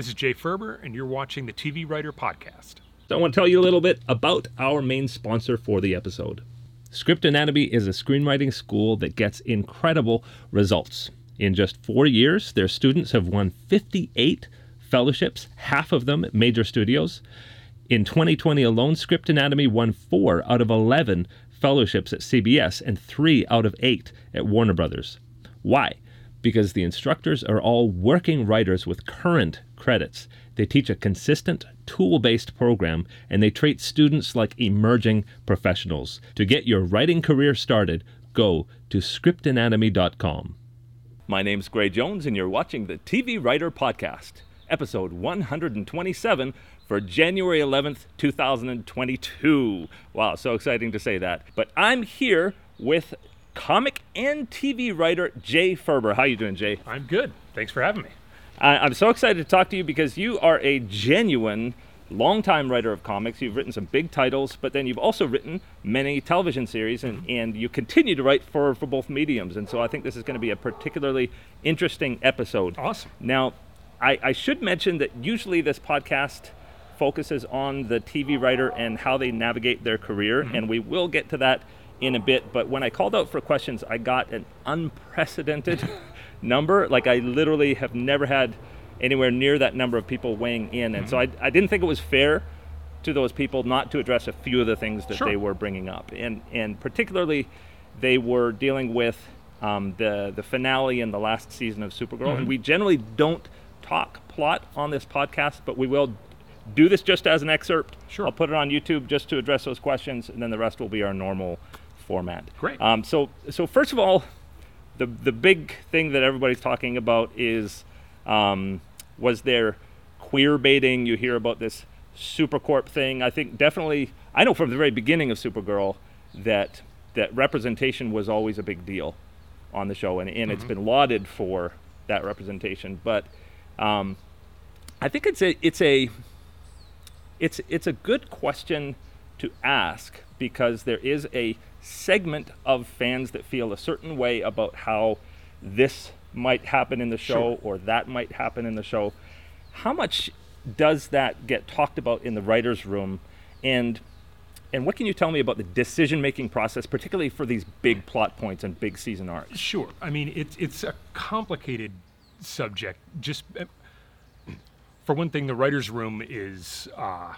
This is Jay Faerber, and you're watching the TV Writer Podcast. So, I want to tell you a little bit about our main sponsor for the episode. Script Anatomy is a screenwriting school that gets incredible results. In just four years, their students have won 58 fellowships, half of them at major studios. In 2020 alone, Script Anatomy won four out of 11 fellowships at CBS and three out of eight at Warner Brothers. Why? Because the instructors are all working writers with current credits. They teach a consistent, tool based program and they treat students like emerging professionals. To get your writing career started, go to scriptanatomy.com. My name's Gray Jones, and you're watching the TV Writer Podcast, episode 127 for January 11th, 2022. Wow, so exciting to say that. But I'm here with comic and TV writer Jay Faerber. How you doing, Jay? I'm good. Thanks for having me. I'm so excited to talk to you because you are a genuine longtime writer of comics. You've written some big titles, but then you've also written many television series, and, mm-hmm. and you continue to write for, for both mediums. And so I think this is going to be a particularly interesting episode. Awesome. Now, I, I should mention that usually this podcast focuses on the TV writer and how they navigate their career, mm-hmm. and we will get to that in a bit. But when I called out for questions, I got an unprecedented number. Like I literally have never had anywhere near that number of people weighing in, and mm-hmm. so I, I didn't think it was fair to those people not to address a few of the things that sure. they were bringing up, and and particularly they were dealing with um, the the finale in the last season of Supergirl, mm-hmm. and we generally don't talk plot on this podcast, but we will do this just as an excerpt. Sure. I'll put it on YouTube just to address those questions, and then the rest will be our normal format. Great. Um, so, so first of all, the the big thing that everybody's talking about is um, was there queer baiting? You hear about this Supercorp thing. I think definitely. I know from the very beginning of Supergirl that that representation was always a big deal on the show, and, and mm-hmm. it's been lauded for that representation. But um, I think it's a it's a it's it's a good question to ask because there is a segment of fans that feel a certain way about how this might happen in the show sure. or that might happen in the show. How much does that get talked about in the writers' room, and and what can you tell me about the decision-making process, particularly for these big plot points and big season arcs? Sure. I mean, it's it's a complicated subject. Just for one thing, the writers' room is uh,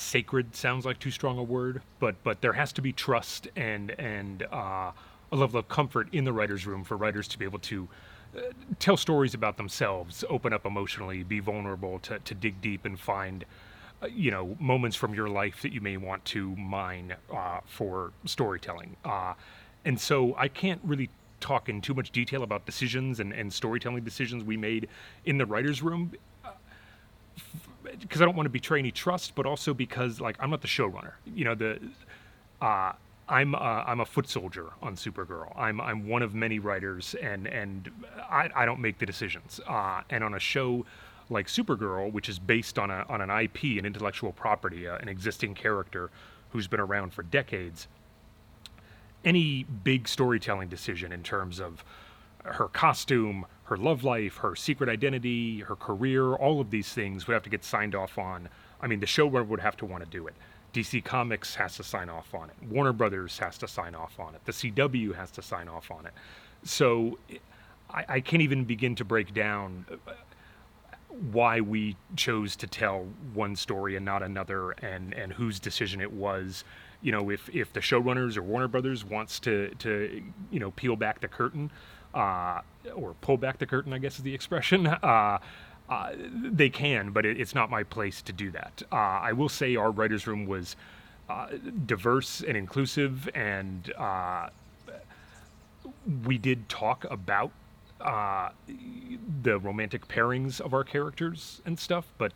sacred. Sounds like too strong a word, but but there has to be trust and and uh, a level of comfort in the writers' room for writers to be able to. Uh, tell stories about themselves, open up emotionally, be vulnerable, to, to dig deep and find, uh, you know, moments from your life that you may want to mine uh, for storytelling. Uh, and so I can't really talk in too much detail about decisions and, and storytelling decisions we made in the writers' room because I don't want to betray any trust, but also because like I'm not the showrunner. You know the. Uh, I'm I'm a foot soldier on Supergirl. I'm I'm one of many writers, and and I, I don't make the decisions. Uh, and on a show like Supergirl, which is based on a on an IP, an intellectual property, uh, an existing character who's been around for decades, any big storytelling decision in terms of her costume, her love life, her secret identity, her career, all of these things would have to get signed off on. I mean, the showrunner would have to want to do it. DC Comics has to sign off on it. Warner Brothers has to sign off on it. The CW has to sign off on it. So I, I can't even begin to break down uh, why we chose to tell one story and not another and, and whose decision it was you know, if if the showrunners or Warner Brothers wants to to you know peel back the curtain, uh, or pull back the curtain, I guess is the expression. Uh, uh, they can, but it, it's not my place to do that. Uh, I will say our writers' room was uh, diverse and inclusive, and uh, we did talk about the romantic pairings of our characters and stuff, but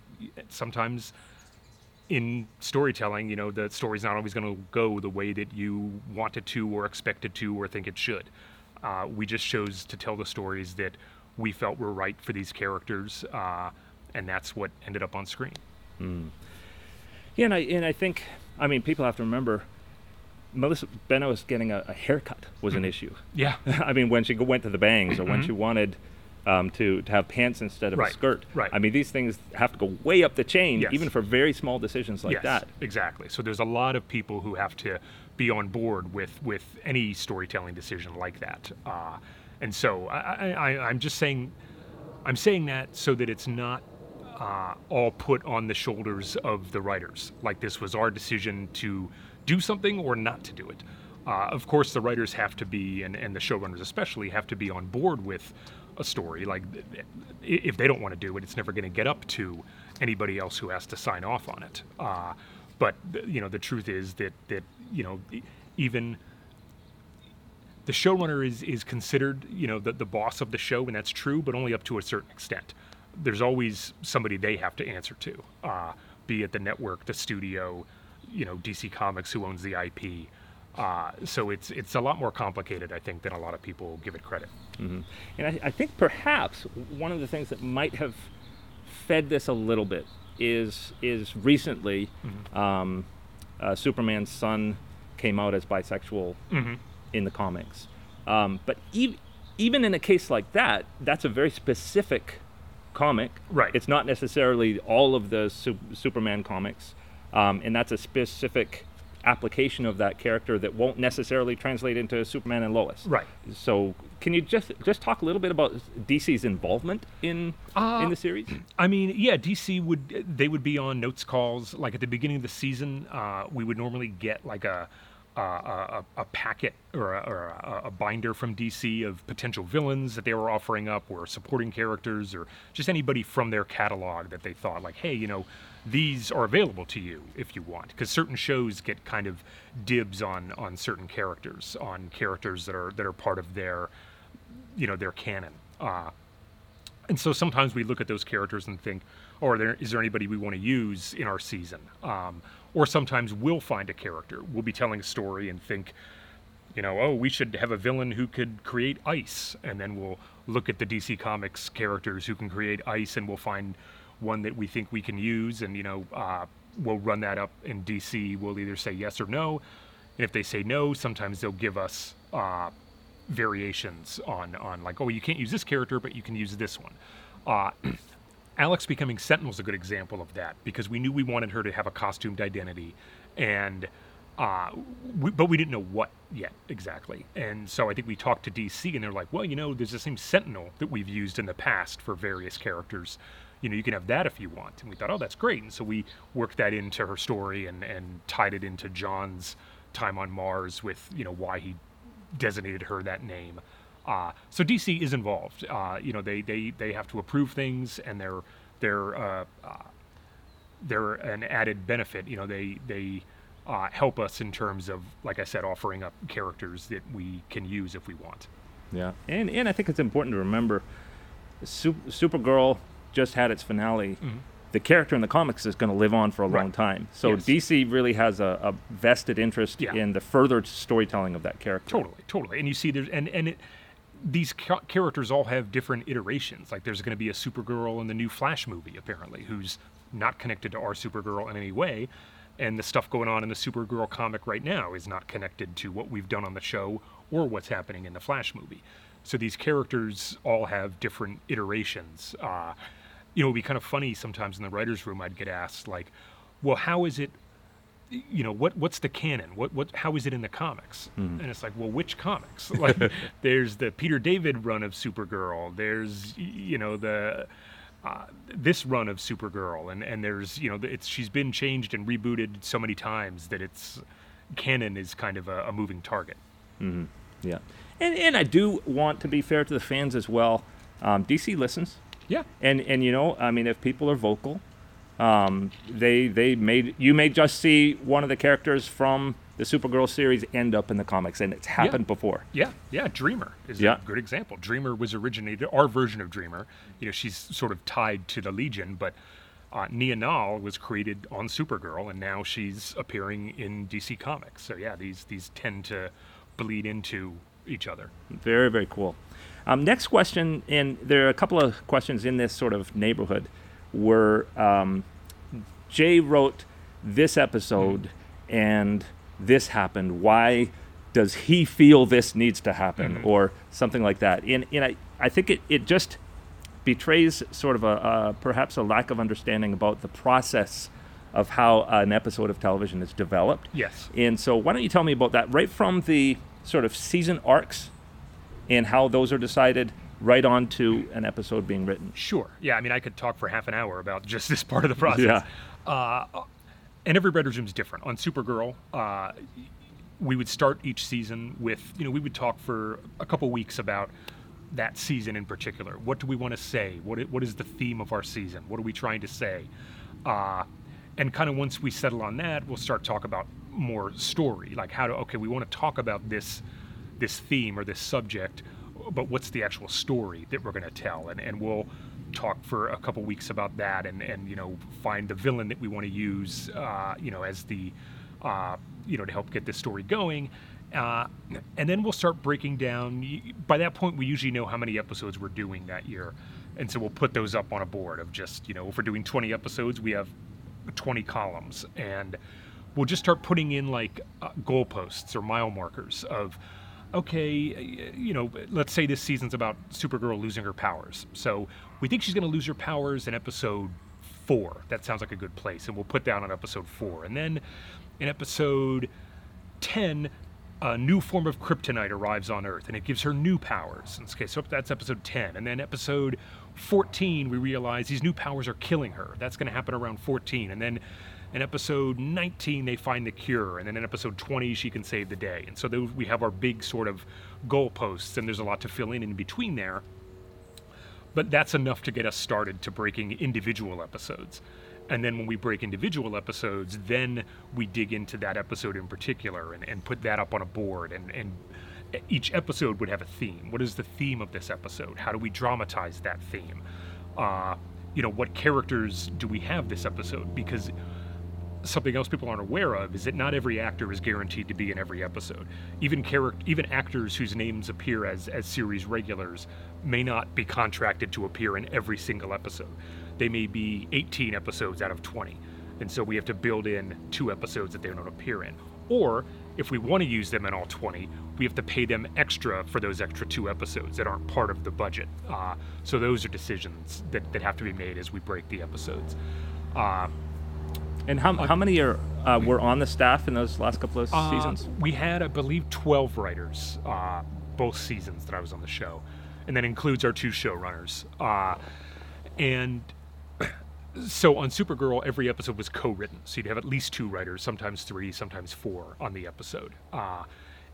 sometimes in storytelling, you know, the story's not always going to go the way that you want it to, or expect it to, or think it should. Uh, we just chose to tell the stories that we felt were right for these characters, uh, and that's what ended up on screen. Mm. Yeah, and I and I think, I mean, people have to remember. Melissa Benoist getting a, a haircut was an mm-hmm. issue. Yeah. I mean, when she went to the bangs or when mm-hmm. she wanted um, to, to have pants instead of Right, a skirt. right. I mean, these things have to go way up the chain, Yes. even for very small decisions like yes, that. exactly. So there's a lot of people who have to be on board with with any storytelling decision like that. Uh, and so I, I'm just saying, I'm saying that so that it's not uh, all put on the shoulders of the writers. Like this was our decision to do something or not to do it. Uh, of course, the writers have to be, and, and the showrunners especially, have to be on board with a story. Like, if they don't want to do it, it's never going to get up to anybody else who has to sign off on it. Uh, but you know, the truth is that that you know, even the showrunner is is considered you know the, the boss of the show and that's true but only up to a certain extent. There's always somebody they have to answer to uh, be it the network the studio you know dc comics who owns the ip uh, so it's it's a lot more complicated i think than a lot of people give it credit. And I, I think perhaps one of the things that might have fed this a little bit is is recently um, uh, Superman's son came out as bisexual in the comics. Um, but ev- even in a case like that, that's a very specific comic. Right. It's not necessarily all of the su- Superman comics, um, and that's a specific application of that character that won't necessarily translate into Superman and Lois. Right. So, can you just just talk a little bit about DC's involvement in in the series? I mean, yeah, DC would they would be on notes calls like at the beginning of the season. Uh, we would normally get like a a, a, a packet or, a, or a, a binder from DC of potential villains that they were offering up, or supporting characters, or just anybody from their catalog that they thought like, hey, you know, these are available to you if you want, because certain shows get kind of dibs on on certain characters, on characters that are that are part of their, you know, their canon. Uh, and so sometimes we look at those characters and think, oh, there, is there anybody we want to use in our season? Um, or sometimes we'll find a character. We'll be telling a story and think, you know, oh, we should have a villain who could create ice. And then we'll look at the DC Comics characters who can create ice and we'll find one that we think we can use. And, you know, uh, we'll run that up in DC. We'll either say yes or no. And if they say no, sometimes they'll give us uh, variations on on like, oh, you can't use this character, but you can use this one. Uh, Alex becoming Sentinel is a good example of that because we knew we wanted her to have a costumed identity, and uh, we, but we didn't know what yet exactly. And so I think we talked to DC, and they're like, well, you know, there's the same Sentinel that we've used in the past for various characters. You know, you can have that if you want. And we thought, oh, that's great. And so we worked that into her story and and tied it into John's time on Mars with you know why he designated her that name. Uh, so DC is involved. Uh, you know, they, they, they have to approve things, and they're they're uh, uh, they're an added benefit. You know, they they uh, help us in terms of, like I said, offering up characters that we can use if we want. Yeah, and and I think it's important to remember, Sup- Supergirl just had its finale. The character in the comics is going to live on for a long time. So Yes. DC really has a, a vested interest Yeah. in the further storytelling of that character. Totally, totally. And you see, there's and and it, these ca- characters all have different iterations. Like there's going to be a Supergirl in the new Flash movie, apparently, who's not connected to our Supergirl in any way. And the stuff going on in the Supergirl comic right now is not connected to what we've done on the show or what's happening in the Flash movie. So these characters all have different iterations. Uh, you know, it'd be kind of funny sometimes in the writers' room. I'd get asked like, "Well, how is it you know what what's the canon? What what how is it in the comics? And it's like well which comics? Like there's the peter david run of supergirl there's you know the uh, this run of supergirl and and there's you know it's she's been changed and rebooted so many times that it's canon is kind of a, a moving target. Yeah, and and I do want to be fair to the fans as well. Um, DC listens, yeah and and you know, I mean, if people are vocal, um, they they made you may just see one of the characters from the Supergirl series end up in the comics, and it's happened before. Yeah, yeah. Dreamer is Yeah. a good example. Dreamer was originated our version of Dreamer. You know, she's sort of tied to the Legion, but uh, Nia Nal was created on Supergirl, and now she's appearing in DC Comics. So yeah, these these tend to bleed into each other. Very, very cool. Um, next question, and there are a couple of questions in this sort of neighborhood. Were um, Jay wrote this episode and this happened. Why does he feel this needs to happen, or something like that? And and I, I think it, it just betrays sort of a, a perhaps a lack of understanding about the process of how an episode of television is developed. Yes. And so, why don't you tell me about that right from the sort of season arcs and how those are decided right on to an episode being written? Sure. Yeah. I mean, I could talk for half an hour about just this part of the process. Yeah. Uh, and every writer's room is different. On Supergirl, uh, we would start each season with, you know, we would talk for a couple weeks about that season in particular. What do we want to say? What, what is the theme of our season? What are we trying to say? Uh, and kind of once we settle on that, we'll start talk about more story, like how to, okay, we want to talk about this, this theme or this subject, but what's the actual story that we're going to tell? And, and we'll talk for a couple weeks about that and, and, you know, find the villain that we want to use, uh, you know, as the, uh, you know, to help get this story going. Uh, and then we'll start breaking down. By that point, we usually know how many episodes we're doing that year. And so we'll put those up on a board of just, you know, if we're doing 20 episodes, we have 20 columns. And we'll just start putting in like uh, goalposts or mile markers of, okay, you know, let's say this season's about Supergirl losing her powers. So we think she's going to lose her powers in episode four. That sounds like a good place. And we'll put down on episode four. And then in episode 10, a new form of kryptonite arrives on Earth and it gives her new powers. Okay, so that's episode 10. And then episode 14, we realize these new powers are killing her. That's going to happen around 14. And then in episode 19, they find the cure. And then in episode 20, she can save the day. And so we have our big sort of goalposts, and there's a lot to fill in in between there but that's enough to get us started to breaking individual episodes. And then when we break individual episodes, then we dig into that episode in particular and, and put that up on a board. And, and each episode would have a theme. What is the theme of this episode? How do we dramatize that theme? Uh, you know, what characters do we have this episode? Because something else people aren't aware of is that not every actor is guaranteed to be in every episode. Even character, even actors whose names appear as as series regulars may not be contracted to appear in every single episode. They may be 18 episodes out of 20, and so we have to build in two episodes that they don't appear in. Or if we want to use them in all 20, we have to pay them extra for those extra two episodes that aren't part of the budget. Uh, so those are decisions that, that have to be made as we break the episodes. Uh, And how, how many are uh, were on the staff in those last couple of Uh, seasons? We had, I believe, 12 writers uh, both seasons that I was on the show, and that includes our two showrunners. Uh, and so on Supergirl, every episode was co-written, so you'd have at least two writers, sometimes three, sometimes four on the episode. Uh,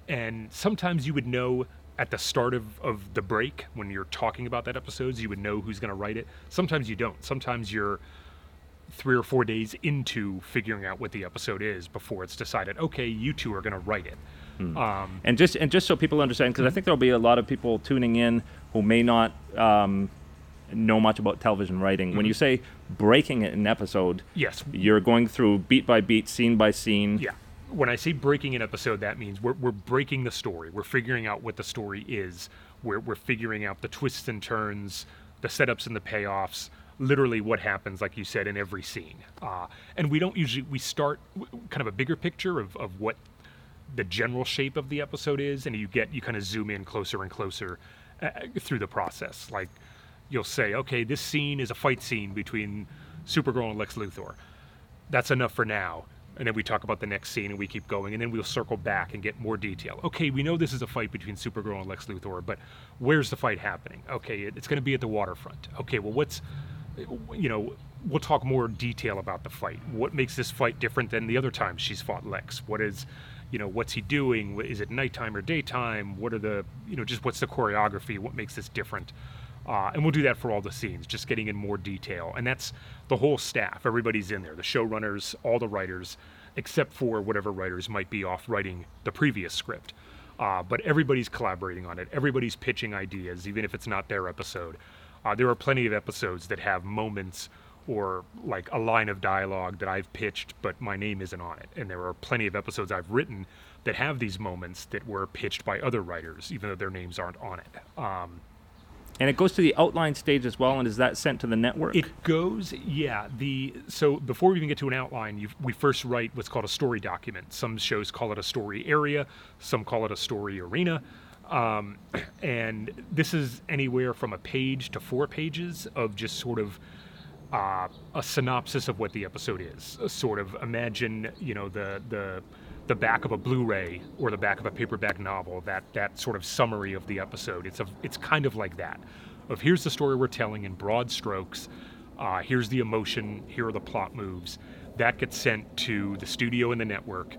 and sometimes you would know at the start of, of the break when you're talking about that episodes, you would know who's going to write it. Sometimes you don't. Sometimes you're three or four days into figuring out what the episode is before it's decided. Okay, you two are going to write it. Um, And just and just so people understand, because I think there'll be a lot of people tuning in who may not um, know much about television writing. When you say breaking an episode, yes, you're going through beat by beat, scene by scene. yeah. When I say breaking an episode, that means we're, we're breaking the story. We're figuring out what the story is. We're, we're figuring out the twists and turns, the setups and the payoffs, literally what happens, like you said, in every scene. Uh, and we don't usually, we start kind of a bigger picture of, of what the general shape of the episode is, and you get, you kind of zoom in closer and closer uh, through the process. Like you'll say, okay, this scene is a fight scene between Supergirl and Lex Luthor that's enough for now. And then we talk about the next scene and we keep going. And then we'll circle back and get more detail. Okay, we know this is a fight between Supergirl and Lex Luthor, but where's the fight happening? Okay, it's going to be at the waterfront. Okay, well, what's, you know, we'll talk more detail about the fight. What makes this fight different than the other times she's fought Lex? What is, you know, what's he doing? Is it nighttime or daytime? What are the, you know, just what's the choreography? What makes this different? Uh, and we'll do that for all the scenes, just getting in more detail. And that's the whole staff. Everybody's in there the showrunners, all the writers, except for whatever writers might be off writing the previous script. Uh, but everybody's collaborating on it. Everybody's pitching ideas, even if it's not their episode. Uh, there are plenty of episodes that have moments or like a line of dialogue that I've pitched, but my name isn't on it. And there are plenty of episodes I've written that have these moments that were pitched by other writers, even though their names aren't on it. Um, And it goes to the outline stage as well, and is that sent to the network? It goes, yeah. The so before we even get to an outline, we first write what's called a story document. Some shows call it a story area, some call it a story arena. Um, and this is anywhere from a page to four pages of just sort of uh, a synopsis of what the episode is. Sort of imagine, you know, the the the back of a Blu-ray or the back of a paperback novel. That that sort of summary of the episode. It's a it's kind of like that. Of here's the story we're telling in broad strokes. Uh, here's the emotion. Here are the plot moves. That gets sent to the studio and the network.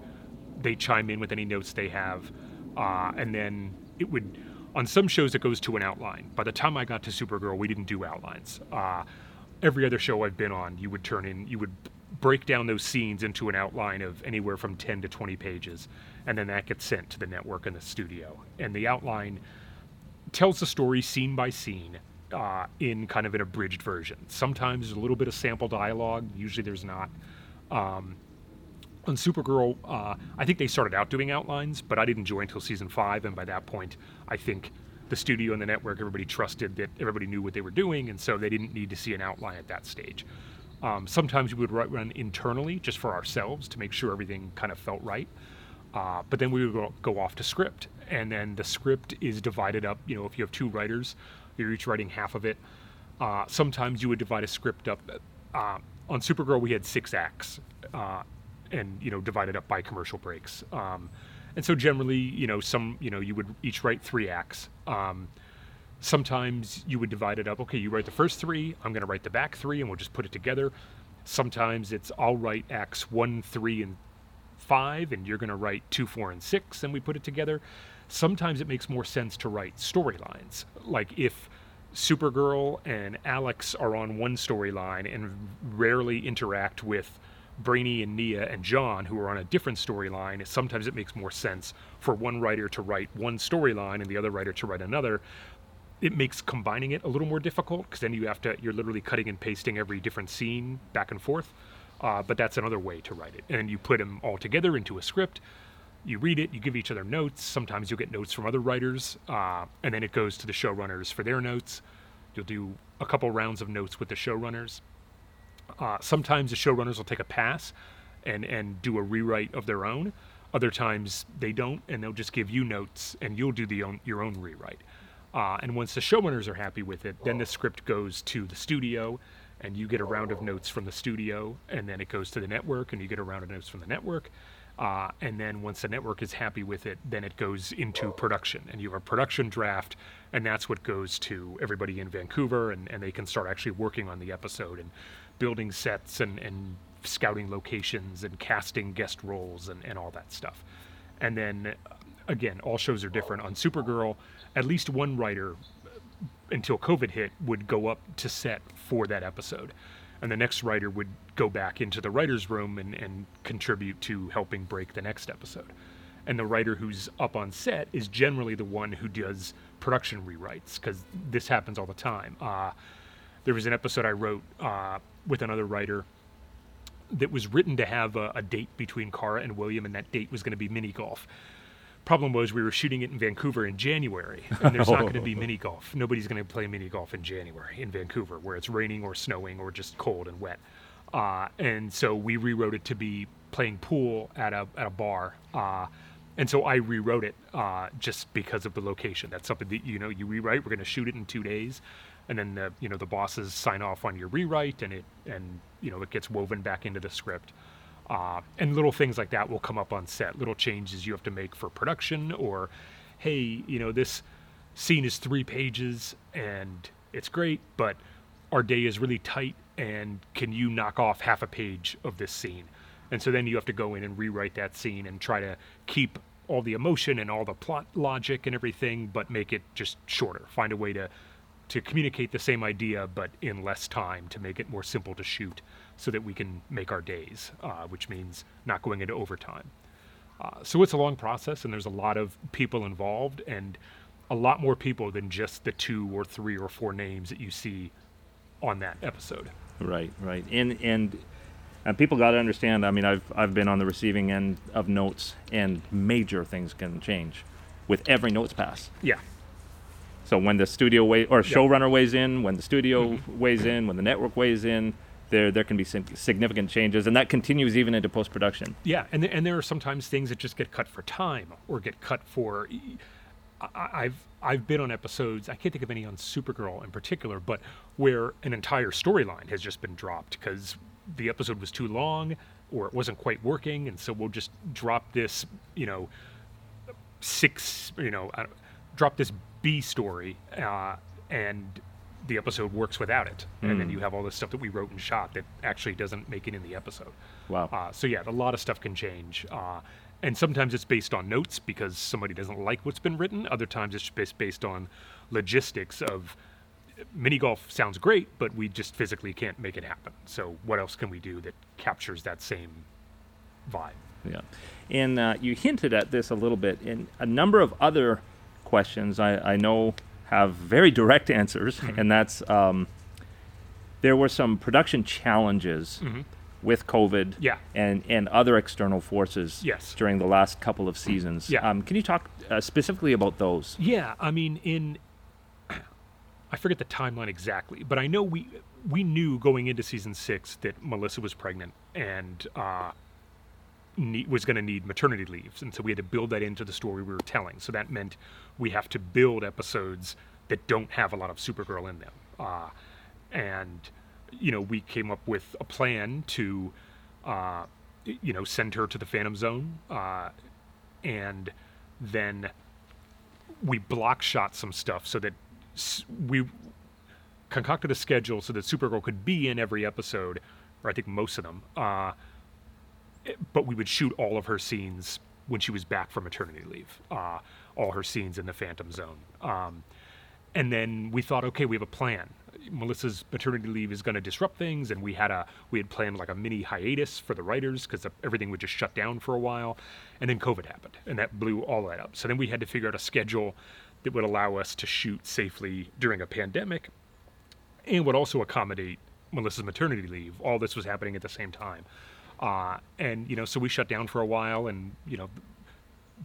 They chime in with any notes they have, uh, and then it would. On some shows, it goes to an outline. By the time I got to Supergirl, we didn't do outlines. Uh, every other show I've been on, you would turn in, you would break down those scenes into an outline of anywhere from 10 to 20 pages, and then that gets sent to the network and the studio. And the outline tells the story scene by scene uh, in kind of an abridged version. Sometimes there's a little bit of sample dialogue, usually there's not. Um, on Supergirl, uh, I think they started out doing outlines, but I didn't join until season five, and by that point, I think the studio and the network, everybody trusted that everybody knew what they were doing, and so they didn't need to see an outline at that stage. Um, sometimes we would run internally just for ourselves to make sure everything kind of felt right. Uh, but then we would go, off to script, and then the script is divided up. You know, if you have two writers, you're each writing half of it. Uh, sometimes you would divide a script up. Uh, on Supergirl, we had six acts, uh, and you know, divided up by commercial breaks. Um, and so generally, you know, some, you know, you would each write three acts. Um, sometimes you would divide it up. Okay, you write the first three. I'm going to write the back three, and we'll just put it together. Sometimes it's I'll write acts one, three, and five, and you're going to write two, four, and six, and we put it together. Sometimes it makes more sense to write storylines. Like if Supergirl and Alex are on one storyline and rarely interact with Brainy and Nia and John, who are on a different storyline, sometimes it makes more sense for one writer to write one storyline and the other writer to write another. It makes combining it a little more difficult because then you have to, you're literally cutting and pasting every different scene back and forth. Uh, but that's another way to write it. And you put them all together into a script. You read it, you give each other notes. Sometimes you'll get notes from other writers, uh, and then it goes to the showrunners for their notes. You'll do a couple rounds of notes with the showrunners uh, sometimes the showrunners will take a pass and and do a rewrite of their own. Other times they don't, and they'll just give you notes, and you'll do the own, your own rewrite. Uh, and once the showrunners are happy with it, then the script goes to the studio, and you get a round of notes from the studio, and then it goes to the network, and you get a round of notes from the network. Uh, and then once the network is happy with it, then it goes into production, and you have a production draft, and that's what goes to everybody in Vancouver, and, and they can start actually working on the episode. And building sets and, and scouting locations and casting guest roles and, and all that stuff. And then again, all shows are different. On Supergirl, at least one writer until COVID hit would go up to set for that episode. And the next writer would go back into the writer's room and, and contribute to helping break the next episode. And the writer who's up on set is generally the one who does production rewrites because this happens all the time. Uh, there was an episode I wrote uh, with another writer that was written to have a, a date between Kara and William, and that date was going to be mini golf. Problem was we were shooting it in Vancouver in January, and there's not going to be mini golf. Nobody's going to play mini golf in January in Vancouver, where it's raining or snowing or just cold and wet. Uh, and so we rewrote it to be playing pool at a at a bar. Uh, and so I rewrote it uh, just because of the location. That's something that you know you rewrite. We're going to shoot it in two days and then the you know the bosses sign off on your rewrite and it and you know it gets woven back into the script. Uh, and little things like that will come up on set little changes you have to make for production or hey you know this scene is three pages and it's great but our day is really tight and can you knock off half a page of this scene? And so then you have to go in and rewrite that scene and try to keep all the emotion and all the plot logic and everything but make it just shorter. Find a way to to communicate the same idea but in less time to make it more simple to shoot so that we can make our days, uh, which means not going into overtime. Uh, so it's a long process and there's a lot of people involved and a lot more people than just the two or three or four names that you see on that episode. Right, right. And and and people got to understand. I mean, I've I've been on the receiving end of notes, and major things can change with every notes pass. Yeah, so when the studio weigh or showrunner weighs in, when the studio mm-hmm. weighs in, when the network weighs in, there there can be significant changes, and that continues even into post production. Yeah, and th- and there are sometimes things that just get cut for time or get cut for. I, I've I've been on episodes. I can't think of any on Supergirl in particular, but where an entire storyline has just been dropped because the episode was too long or it wasn't quite working, and so we'll just drop this, you know, six, you know, I don't- drop this B story, uh, and the episode works without it, and then you have all this stuff that we wrote and shot that actually doesn't make it in the episode. Wow. Uh, so yeah, a lot of stuff can change, uh, and sometimes it's based on notes because somebody doesn't like what's been written. Other times it's just based on logistics of mini golf sounds great, but we just physically can't make it happen. So what else can we do that captures that same vibe? Yeah. And uh, you hinted at this a little bit in a number of other questions I, I know have very direct answers, Mm-hmm. and that's um, there were some production challenges with COVID Mm-hmm. Yeah. and, and other external forces Yes. during the last couple of seasons. Yeah. Um, can you talk uh, specifically about those? Yeah, I mean, in I forget the timeline exactly, but I know we we knew going into season six that Melissa was pregnant and uh, need, was going to need maternity leaves, and so we had to build that into the story we were telling. So that meant we have to build episodes that don't have a lot of Supergirl in them, uh, and you know we came up with a plan to uh, you know send her to the Phantom Zone, uh, and then we block shot some stuff so that we concocted a schedule so that Supergirl could be in every episode, or I think most of them. Uh, but we would shoot all of her scenes when she was back from maternity leave, uh, all her scenes in the Phantom Zone. Um, and then we thought, okay, we have a plan. Melissa's maternity leave is going to disrupt things, and we had a we had planned like a mini hiatus for the writers because everything would just shut down for a while, and then COVID happened, and that blew all that up. So then we had to figure out a schedule that would allow us to shoot safely during a pandemic, and would also accommodate Melissa's maternity leave. All this was happening at the same time, uh, and you know, so we shut down for a while, and you know,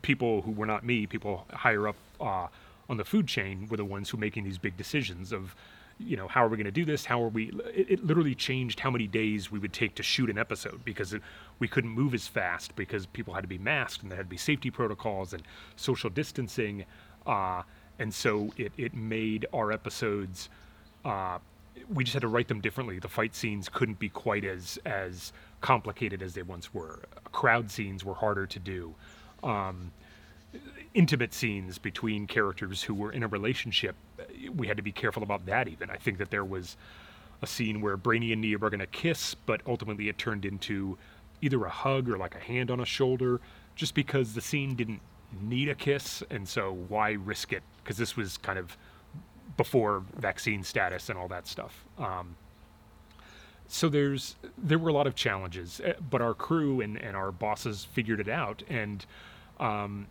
people who were not me, people higher up uh, on the food chain, were the ones who were making these big decisions of, you know, how are we going to do this? How are we? It, it literally changed how many days we would take to shoot an episode because it, we couldn't move as fast because people had to be masked and there had to be safety protocols and social distancing, uh, and so it it made our episodes. Uh, we just had to write them differently. The fight scenes couldn't be quite as as complicated as they once were. Crowd scenes were harder to do. Um, intimate scenes between characters who were in a relationship, we had to be careful about that. Even I think that there was a scene where Brainy and Nia were going to kiss, but ultimately it turned into either a hug or like a hand on a shoulder, just because the scene didn't need a kiss, and so why risk it? Because this was kind of before vaccine status and all that stuff. Um, so there's there were a lot of challenges, eh, but our crew and, and our bosses figured it out, and um,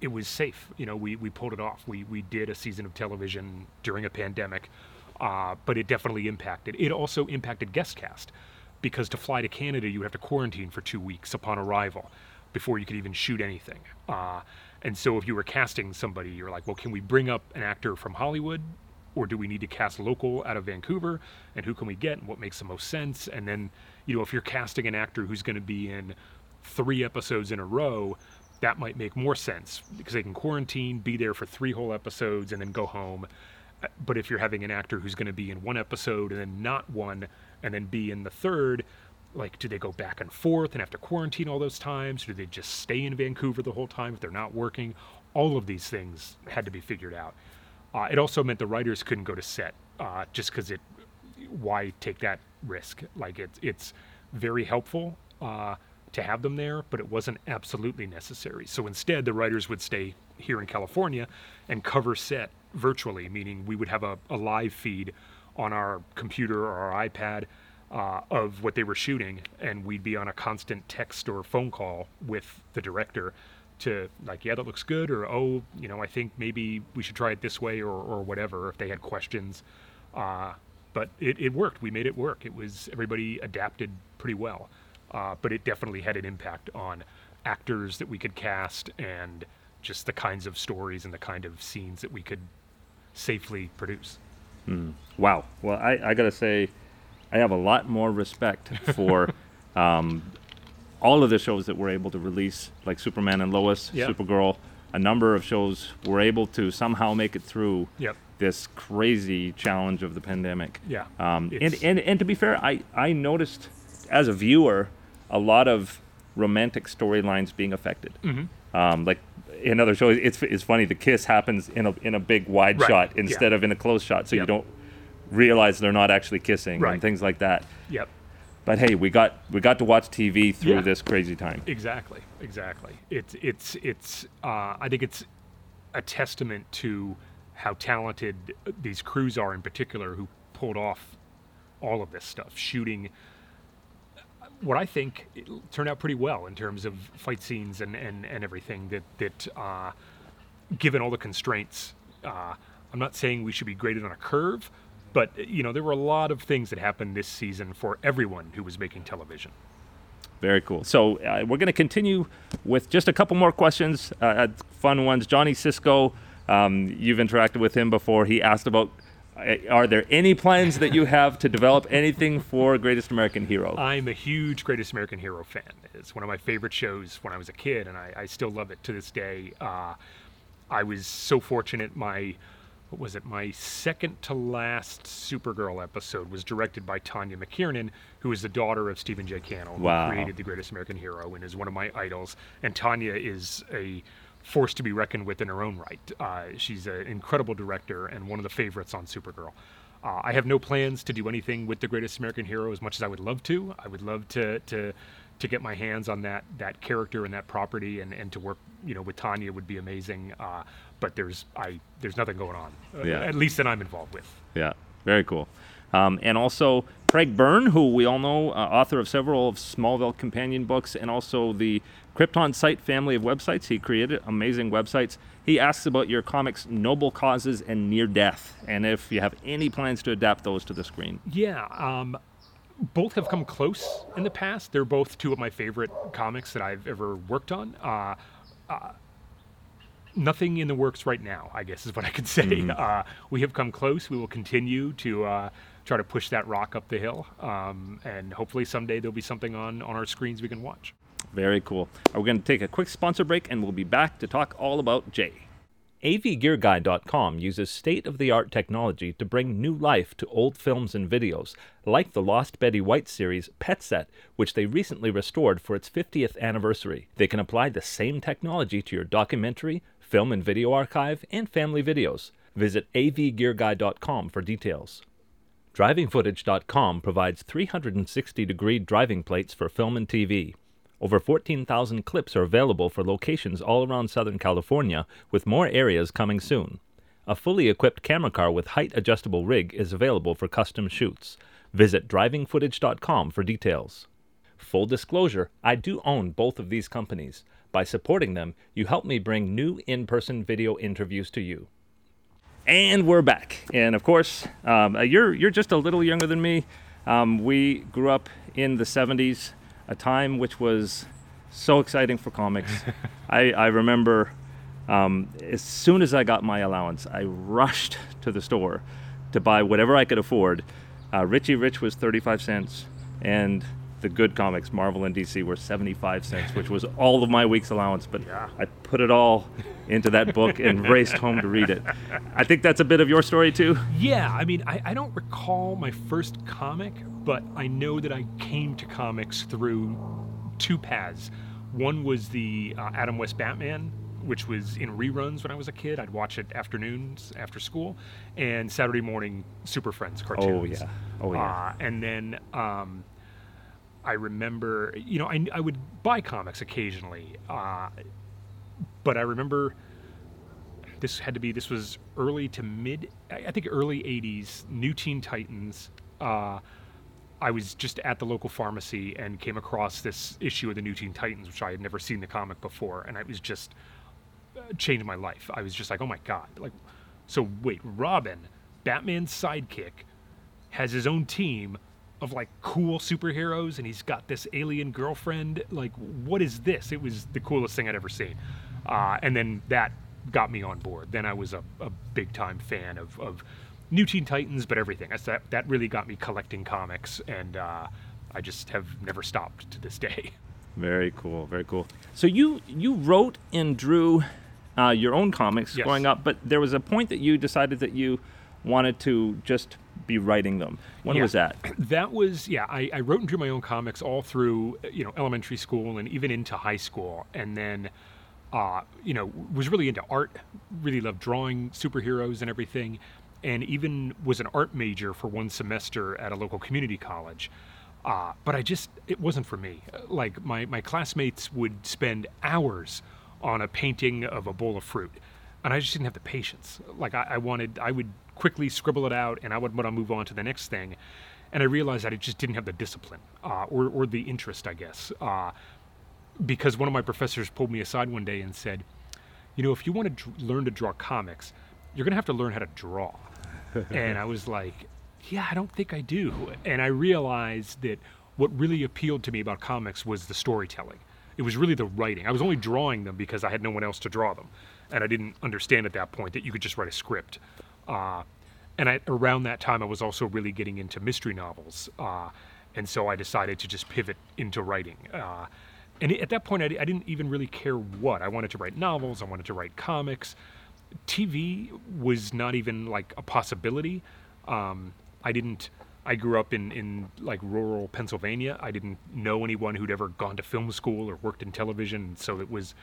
it was safe. You know, we, we pulled it off. We we did a season of television during a pandemic, uh, but it definitely impacted. It also impacted guest cast because to fly to Canada, you have to quarantine for two weeks upon arrival before you could even shoot anything. Uh, and so if you were casting somebody, you're like, well, can we bring up an actor from Hollywood? Or do we need to cast local out of Vancouver? And who can we get? And what makes the most sense? And then, you know, if you're casting an actor who's going to be in three episodes in a row, that might make more sense because they can quarantine, be there for three whole episodes, and then go home. But if you're having an actor who's going to be in one episode and then not one, and then be in the third, like, do they go back and forth and have to quarantine all those times? Or do they just stay in Vancouver the whole time if they're not working? All of these things had to be figured out. Uh, it also meant the writers couldn't go to set uh, just because it. Why take that risk? Like it's it's very helpful uh, to have them there, but it wasn't absolutely necessary. So instead, the writers would stay here in California and cover set virtually, meaning we would have a, a live feed on our computer or our iPad uh, of what they were shooting, and we'd be on a constant text or phone call with the director to like, yeah, that looks good, or oh, you know, I think maybe we should try it this way, or or whatever. If they had questions, uh, but it, it worked. We made it work. It was everybody adapted pretty well, uh, but it definitely had an impact on actors that we could cast and just the kinds of stories and the kind of scenes that we could safely produce. Wow. Well, I, I got to say, I have a lot more respect for um, all of the shows that we're able to release, like Superman and Lois, Yeah. Supergirl, a number of shows were able to somehow make it through Yep. this crazy challenge of the pandemic. Yeah. Um, and, and and to be fair, I I noticed as a viewer a lot of romantic storylines being affected. Mm-hmm. Um, like in other shows, it's it's funny. The kiss happens in a in a big wide Right, shot yeah. instead of in a close shot, so you don't realize they're not actually kissing Right. and things like that. Yep. But hey, we got we got to watch TV through Yeah. this crazy time. Exactly, exactly. It's it's it's. Uh, I think it's a testament to how talented these crews are, in particular, who pulled off all of this stuff, shooting what I think turned out pretty well in terms of fight scenes and and, and everything. That that uh, given all the constraints, uh, I'm not saying we should be graded on a curve. But you know there were a lot of things that happened this season for everyone who was making television. Very cool. So uh, we're going to continue with just a couple more questions, uh, uh, fun ones. Johnny Cisco, um, you've interacted with him before. He asked about, are there any plans that you have to develop anything for Greatest American Hero? I'm a huge Greatest American Hero fan. It's one of my favorite shows when I was a kid, and I, I still love it to this day. Uh, I was so fortunate. My what was it? My second to last Supergirl episode was directed by Tawnia McKiernan, who is the daughter of Stephen J. Cannell, Wow. who created the Greatest American Hero and is one of my idols. And Tawnia is a force to be reckoned with in her own right. Uh, she's an incredible director and one of the favorites on Supergirl. Uh, I have no plans to do anything with the Greatest American Hero as much as I would love to. I would love to to to get my hands on that that character and that property and, and to work you know with Tawnia would be amazing. Uh, but there's I there's nothing going on. uh, Yeah. At least that I'm involved with. Yeah, very cool. Um, and also Craig Byrne, who we all know, uh, author of several of Smallville companion books and also the KryptonSite family of websites. He created amazing websites. He asks about your comics Noble Causes and Near Death, and if you have any plans to adapt those to the screen. Yeah, um, both have come close in the past. They're both two of my favorite comics that I've ever worked on. Uh, uh, nothing in the works right now, I guess is what I could say. Uh, we have come close. We will continue to uh, try to push that rock up the hill, um, and hopefully someday there'll be something on on our screens we can watch. Very cool. We're going to take a quick sponsor break and we'll be back to talk all about Jay. AVGearGuide.com uses state of the art technology to bring new life to old films and videos, like the Lost Betty White series Pet Set, which they recently restored for its 50th anniversary. They can apply the same technology to your documentary, film and video archive, and family videos. Visit avgearguide.com for details. DrivingFootage.com provides 360 degree driving plates for film and TV. Over 14,000 clips are available for locations all around Southern California, with more areas coming soon. A fully equipped camera car with height adjustable rig is available for custom shoots. Visit drivingfootage.com for details. Full disclosure, I do own both of these companies. By supporting them, you help me bring new in person video interviews to you. And we're back. And of course, um, uh, you're you're just a little younger than me. Um, we grew up in the '70s, a time which was so exciting for comics. I, I remember um, as soon as I got my allowance, I rushed to the store to buy whatever I could afford. Uh, Richie Rich was 35 cents, and the good comics, Marvel and DC, were 75 cents, which was all of my week's allowance. But Yeah. I put it all into that book and raced home to read it. I think that's a bit of your story too. Yeah, I mean, I, I don't recall my first comic, but I know that I came to comics through two paths. One was the uh, Adam West Batman, which was in reruns when I was a kid. I'd watch it afternoons after school, and Saturday morning Super Friends cartoons. Oh yeah. Oh yeah. Uh, and then um, I remember, you know, I, I would buy comics occasionally, uh, but I remember this had to be this was early to mid, I think early '80s. New Teen Titans. Uh, I was just at the local pharmacy and came across this issue of the New Teen Titans, which I had never seen the comic before, and it was just uh, changed my life. I was just like, oh my god, like, so wait, Robin, Batman's sidekick, has his own team of like cool superheroes, and he's got this alien girlfriend. Like, what is this? It was the coolest thing I'd ever seen, uh, and then that got me on board. Then I was a, a big time fan of, of New Teen Titans, but everything. That's, that that really got me collecting comics, and uh, I just have never stopped to this day. Very cool. Very cool. So you you wrote and drew uh, your own comics Yes. growing up, but there was a point that you decided that you wanted to just be writing them. When Yeah. was that? That was yeah. I, I wrote and drew my own comics all through you know elementary school and even into high school, and then uh, you know was really into art. Really loved drawing superheroes and everything, and even was an art major for one semester at a local community college. Uh, but I just it wasn't for me. Like my my classmates would spend hours on a painting of a bowl of fruit, and I just didn't have the patience. Like I, I wanted, I would quickly scribble it out, and I would want to move on to the next thing. And I realized that I just didn't have the discipline uh, or or the interest, I guess, uh, because one of my professors pulled me aside one day and said, "You know, if you want to learn to draw comics, you're gonna have to learn how to draw." and I was like, "Yeah, I don't think I do." And I realized that what really appealed to me about comics was the storytelling. It was really the writing. I was only drawing them because I had no one else to draw them, and I didn't understand at that point that you could just write a script. Uh, and I, around that time, I was also really getting into mystery novels, uh, and so I decided to just pivot into writing. Uh, and at that point, I, I didn't even really care what I wanted to write novels. I wanted to write comics. TV was not even like a possibility. Um, I didn't. I grew up in, in like rural Pennsylvania. I didn't know anyone who'd ever gone to film school or worked in television, so it was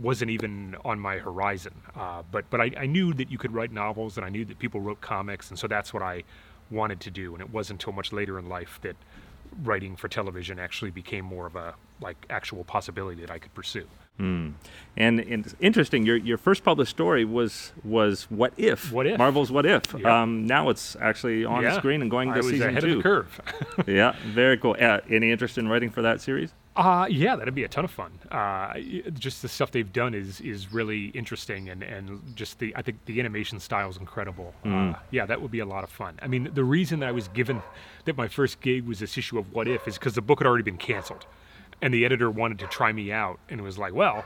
wasn't even on my horizon. Uh, but but I, I knew that you could write novels, and I knew that people wrote comics, and so that's what I wanted to do. And it wasn't until much later in life that writing for television actually became more of a like actual possibility that I could pursue. And, and it's interesting. Your your first published story was was What If? What If. Marvel's What If. Yeah. Um, now it's actually on the Yeah, screen and going to I was season ahead two. of the curve. yeah, very cool. Uh, any interest in writing for that series? Uh, yeah, that'd be a ton of fun. Uh, just the stuff they've done is is really interesting, and, and just the I think the animation style is incredible. Uh, yeah, that would be a lot of fun. I mean, the reason that I was given that my first gig was this issue of What If is because the book had already been canceled, and the editor wanted to try me out, and it was like, well,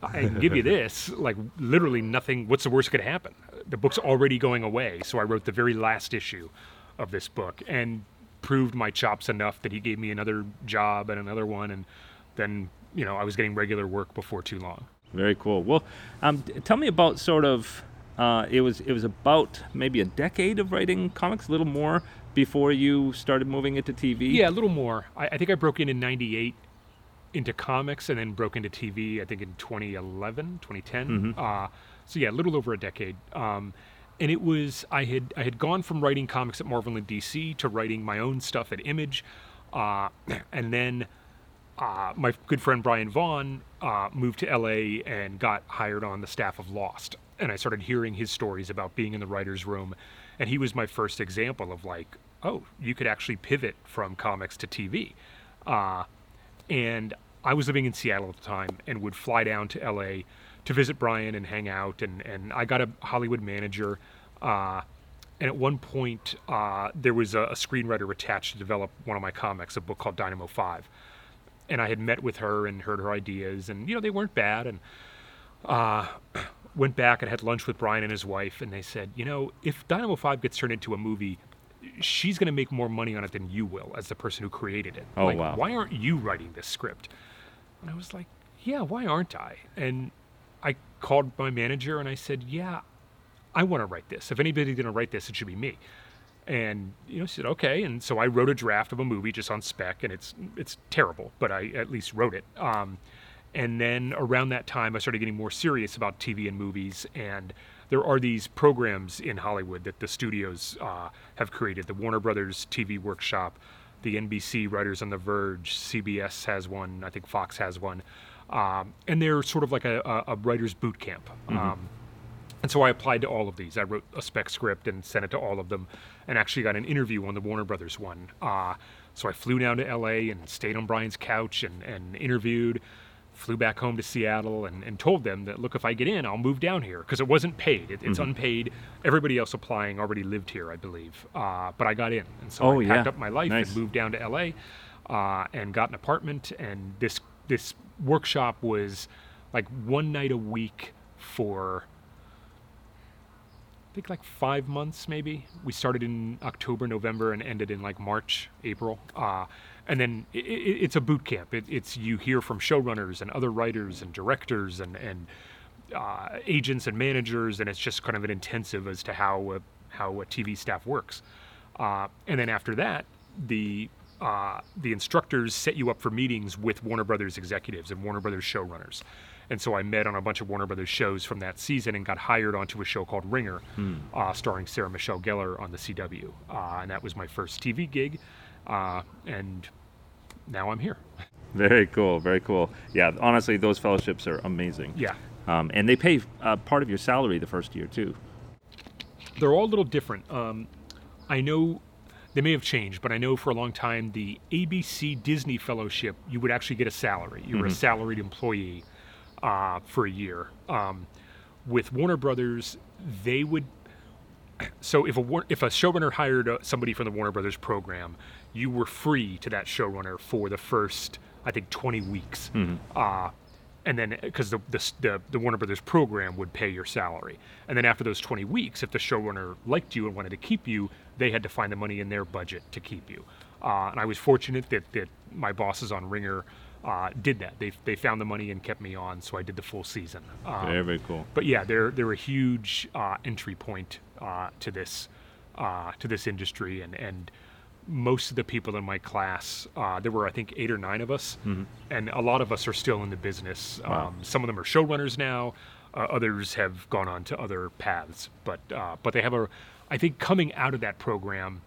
I can give you this. Like literally nothing. What's the worst that could happen? The book's already going away, so I wrote the very last issue of this book and proved my chops enough that he gave me another job and another one, and then you know I was getting regular work before too long. Very cool. Well, um, tell me about sort of. Uh, it was it was about maybe a decade of writing comics, a little more before you started moving into TV. Yeah, a little more. I, I think I broke in in '98 into comics and then broke into TV. I think in 2011, 2010. Uh, so yeah, a little over a decade. Um, and it was I had I had gone from writing comics at Marvel and DC to writing my own stuff at Image, uh, and then uh, my good friend Brian Vaughan uh, moved to LA and got hired on the staff of Lost. And I started hearing his stories about being in the writer's room. And he was my first example of like, oh, you could actually pivot from comics to TV. Uh, and I was living in Seattle at the time and would fly down to LA to visit Brian and hang out. And, and I got a Hollywood manager. Uh, and at one point, uh, there was a, a screenwriter attached to develop one of my comics, a book called Dynamo 5 and I had met with her and heard her ideas, and you know they weren't bad. And uh, went back and had lunch with Brian and his wife, and they said, you know, if Dynamo Five gets turned into a movie, she's going to make more money on it than you will as the person who created it. Oh, like, wow. Why aren't you writing this script? And I was like, yeah, why aren't I? And called my manager and I said, yeah, I want to write this. If anybody's going to write this, it should be me. And you know, she said okay, and so I wrote a draft of a movie just on spec, and it's it's terrible, but I at least wrote it. Um, and then around that time, I started getting more serious about TV and movies, and there are these programs in Hollywood that the studios uh, have created. The Warner Brothers TV Workshop, the NBC Writers on the Verge, CBS has one, I think Fox has one, um, and they're sort of like a, a, a writer's boot camp. Um, and so I applied to all of these. I wrote a spec script and sent it to all of them, and actually got an interview on the Warner Brothers one. Uh, so I flew down to LA and stayed on Brian's couch and, and interviewed. Flew back home to Seattle and, and told them that look, if I get in, I'll move down here because it wasn't paid. It, it's unpaid. Everybody else applying already lived here, I believe. Uh, but I got in, and so Oh, I packed yeah. up my life Nice. and moved down to LA uh, and got an apartment. And this this workshop was like one night a week for I think like five months maybe. We started in October, November, and ended in like March, April. Uh, and then i i it's a boot camp. It, it's you hear from showrunners and other writers and directors and and uh, agents and managers, and it's just kind of an intensive as to how a, how a TV staff works. Uh, and then after that, the uh, the instructors set you up for meetings with Warner Brothers executives and Warner Brothers showrunners. And so I met on a bunch of Warner Brothers shows from that season and got hired onto a show called Ringer, uh, starring Sarah Michelle Gellar on the CW. Uh, and that was my first TV gig. Uh, and now I'm here. Very cool. Very cool. Yeah, honestly, those fellowships are amazing. Yeah. Um, and they pay uh, part of your salary the first year too. They're all a little different. Um, I know they may have changed, but I know for a long time the ABC Disney Fellowship, you would actually get a salary. You were a salaried employee uh, for a year. Um, with Warner Brothers, they would. So if a if a showrunner hired uh, somebody from the Warner Brothers program, you were free to that showrunner for the first, I think, 20 weeks. Uh, and then because the, the, the the Warner Brothers program would pay your salary, and then after those 20 weeks, if the showrunner liked you and wanted to keep you, they had to find the money in their budget to keep you. Uh, and I was fortunate that that my bosses on Ringer uh, did that. They they found the money and kept me on, so I did the full season. Um, Very very cool. but yeah, they're they're a huge uh, entry point uh, to this uh, to this industry, and and most of the people in my class, uh, there were I think eight or nine of us, and a lot of us are still in the business. Wow. Um, some of them are showrunners now, uh, others have gone on to other paths, but uh, but they have a, I think coming out of that program.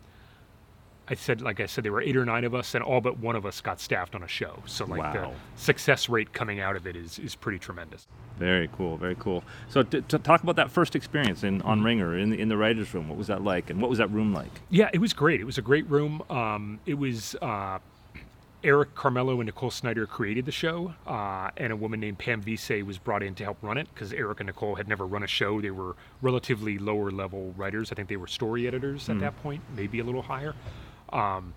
I said, like I said, there were eight or nine of us, and all but one of us got staffed on a show. So, like Wow. the success rate coming out of it is is pretty tremendous. Very cool. Very cool. So to, to talk about that first experience in on Ringer in the, in the writers' room, what was that like, and what was that room like? Yeah, it was great. It was a great room. Um, it was uh, Eric Charmelo and Nicole Snyder created the show, uh, and a woman named Pam Veasey was brought in to help run it because Eric and Nicole had never run a show. They were relatively lower level writers. I think they were story editors at that point, maybe a little higher. Um,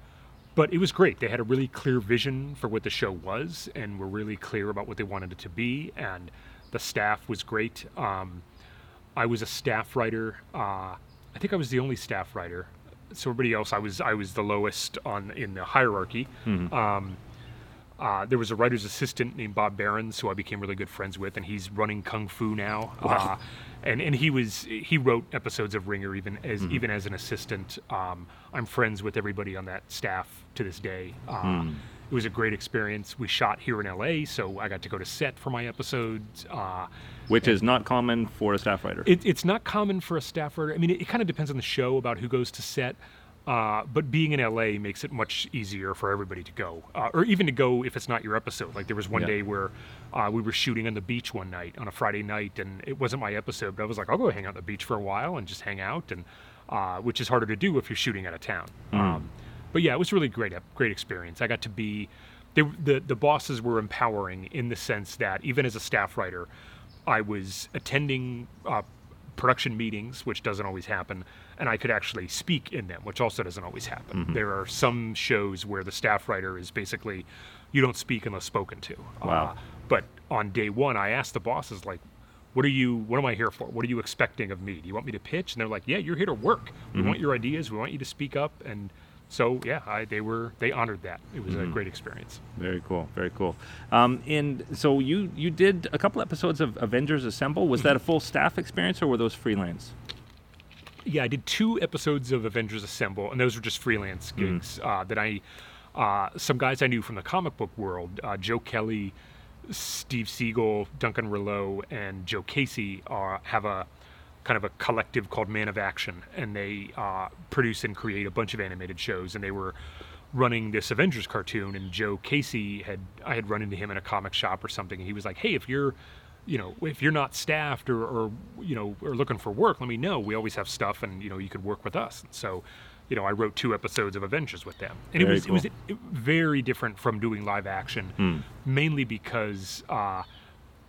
but it was great. They had a really clear vision for what the show was, and were really clear about what they wanted it to be. And the staff was great. Um, I was a staff writer. Uh, I think I was the only staff writer. So everybody else, I was I was the lowest on in the hierarchy. Um, uh, there was a writer's assistant named Bob Berens, who I became really good friends with, and he's running Kung Fu now. Uh, and and he was he wrote episodes of Ringer even as even as an assistant. Um, I'm friends with everybody on that staff to this day. Uh, It was a great experience. We shot here in LA, so I got to go to set for my episodes. Which is not common for a staff writer. it, it's not common for a staff writer. I mean, it, it kind of depends on the show about who goes to set. Uh, but being in LA makes it much easier for everybody to go, uh, or even to go if it's not your episode. Like there was one Yeah. day where uh, we were shooting on the beach one night on a Friday night, and it wasn't my episode, but I was like, I'll go hang out on the beach for a while and just hang out, and uh, which is harder to do if you're shooting out of town. Um, but yeah, it was really great, great experience. I got to be, they, the the bosses were empowering in the sense that even as a staff writer, I was attending uh, production meetings, which doesn't always happen, and I could actually speak in them, which also doesn't always happen. There are some shows where the staff writer is basically, you don't speak unless spoken to. Wow. Uh, but on day one, I asked the bosses like, "What are you? What am I here for? What are you expecting of me? Do you want me to pitch?" And they're like, "Yeah, you're here to work. We want your ideas. We want you to speak up." And so yeah, I, they were they honored that. It was a great experience. Very cool, very cool. Um, and so you you did a couple episodes of Avengers Assemble. Was that a full staff experience, or were those freelance? Yeah, I did two episodes of Avengers Assemble, and those were just freelance gigs uh, that I. Uh, some guys I knew from the comic book world, uh, Joe Kelly, Steve Seagle, Duncan Rouleau, and Joe Casey, are, have a kind of a collective called Man of Action, and they uh, produce and create a bunch of animated shows. And they were running this Avengers cartoon, and Joe Casey had I had run into him in a comic shop or something, and he was like, "Hey, if you're you know, if you're not staffed or, or you know, or looking for work, let me know. We always have stuff, and you know, you could work with us. And so, you know, I wrote two episodes of Avengers with them, and it Very was it was very different from doing live action, mainly because uh,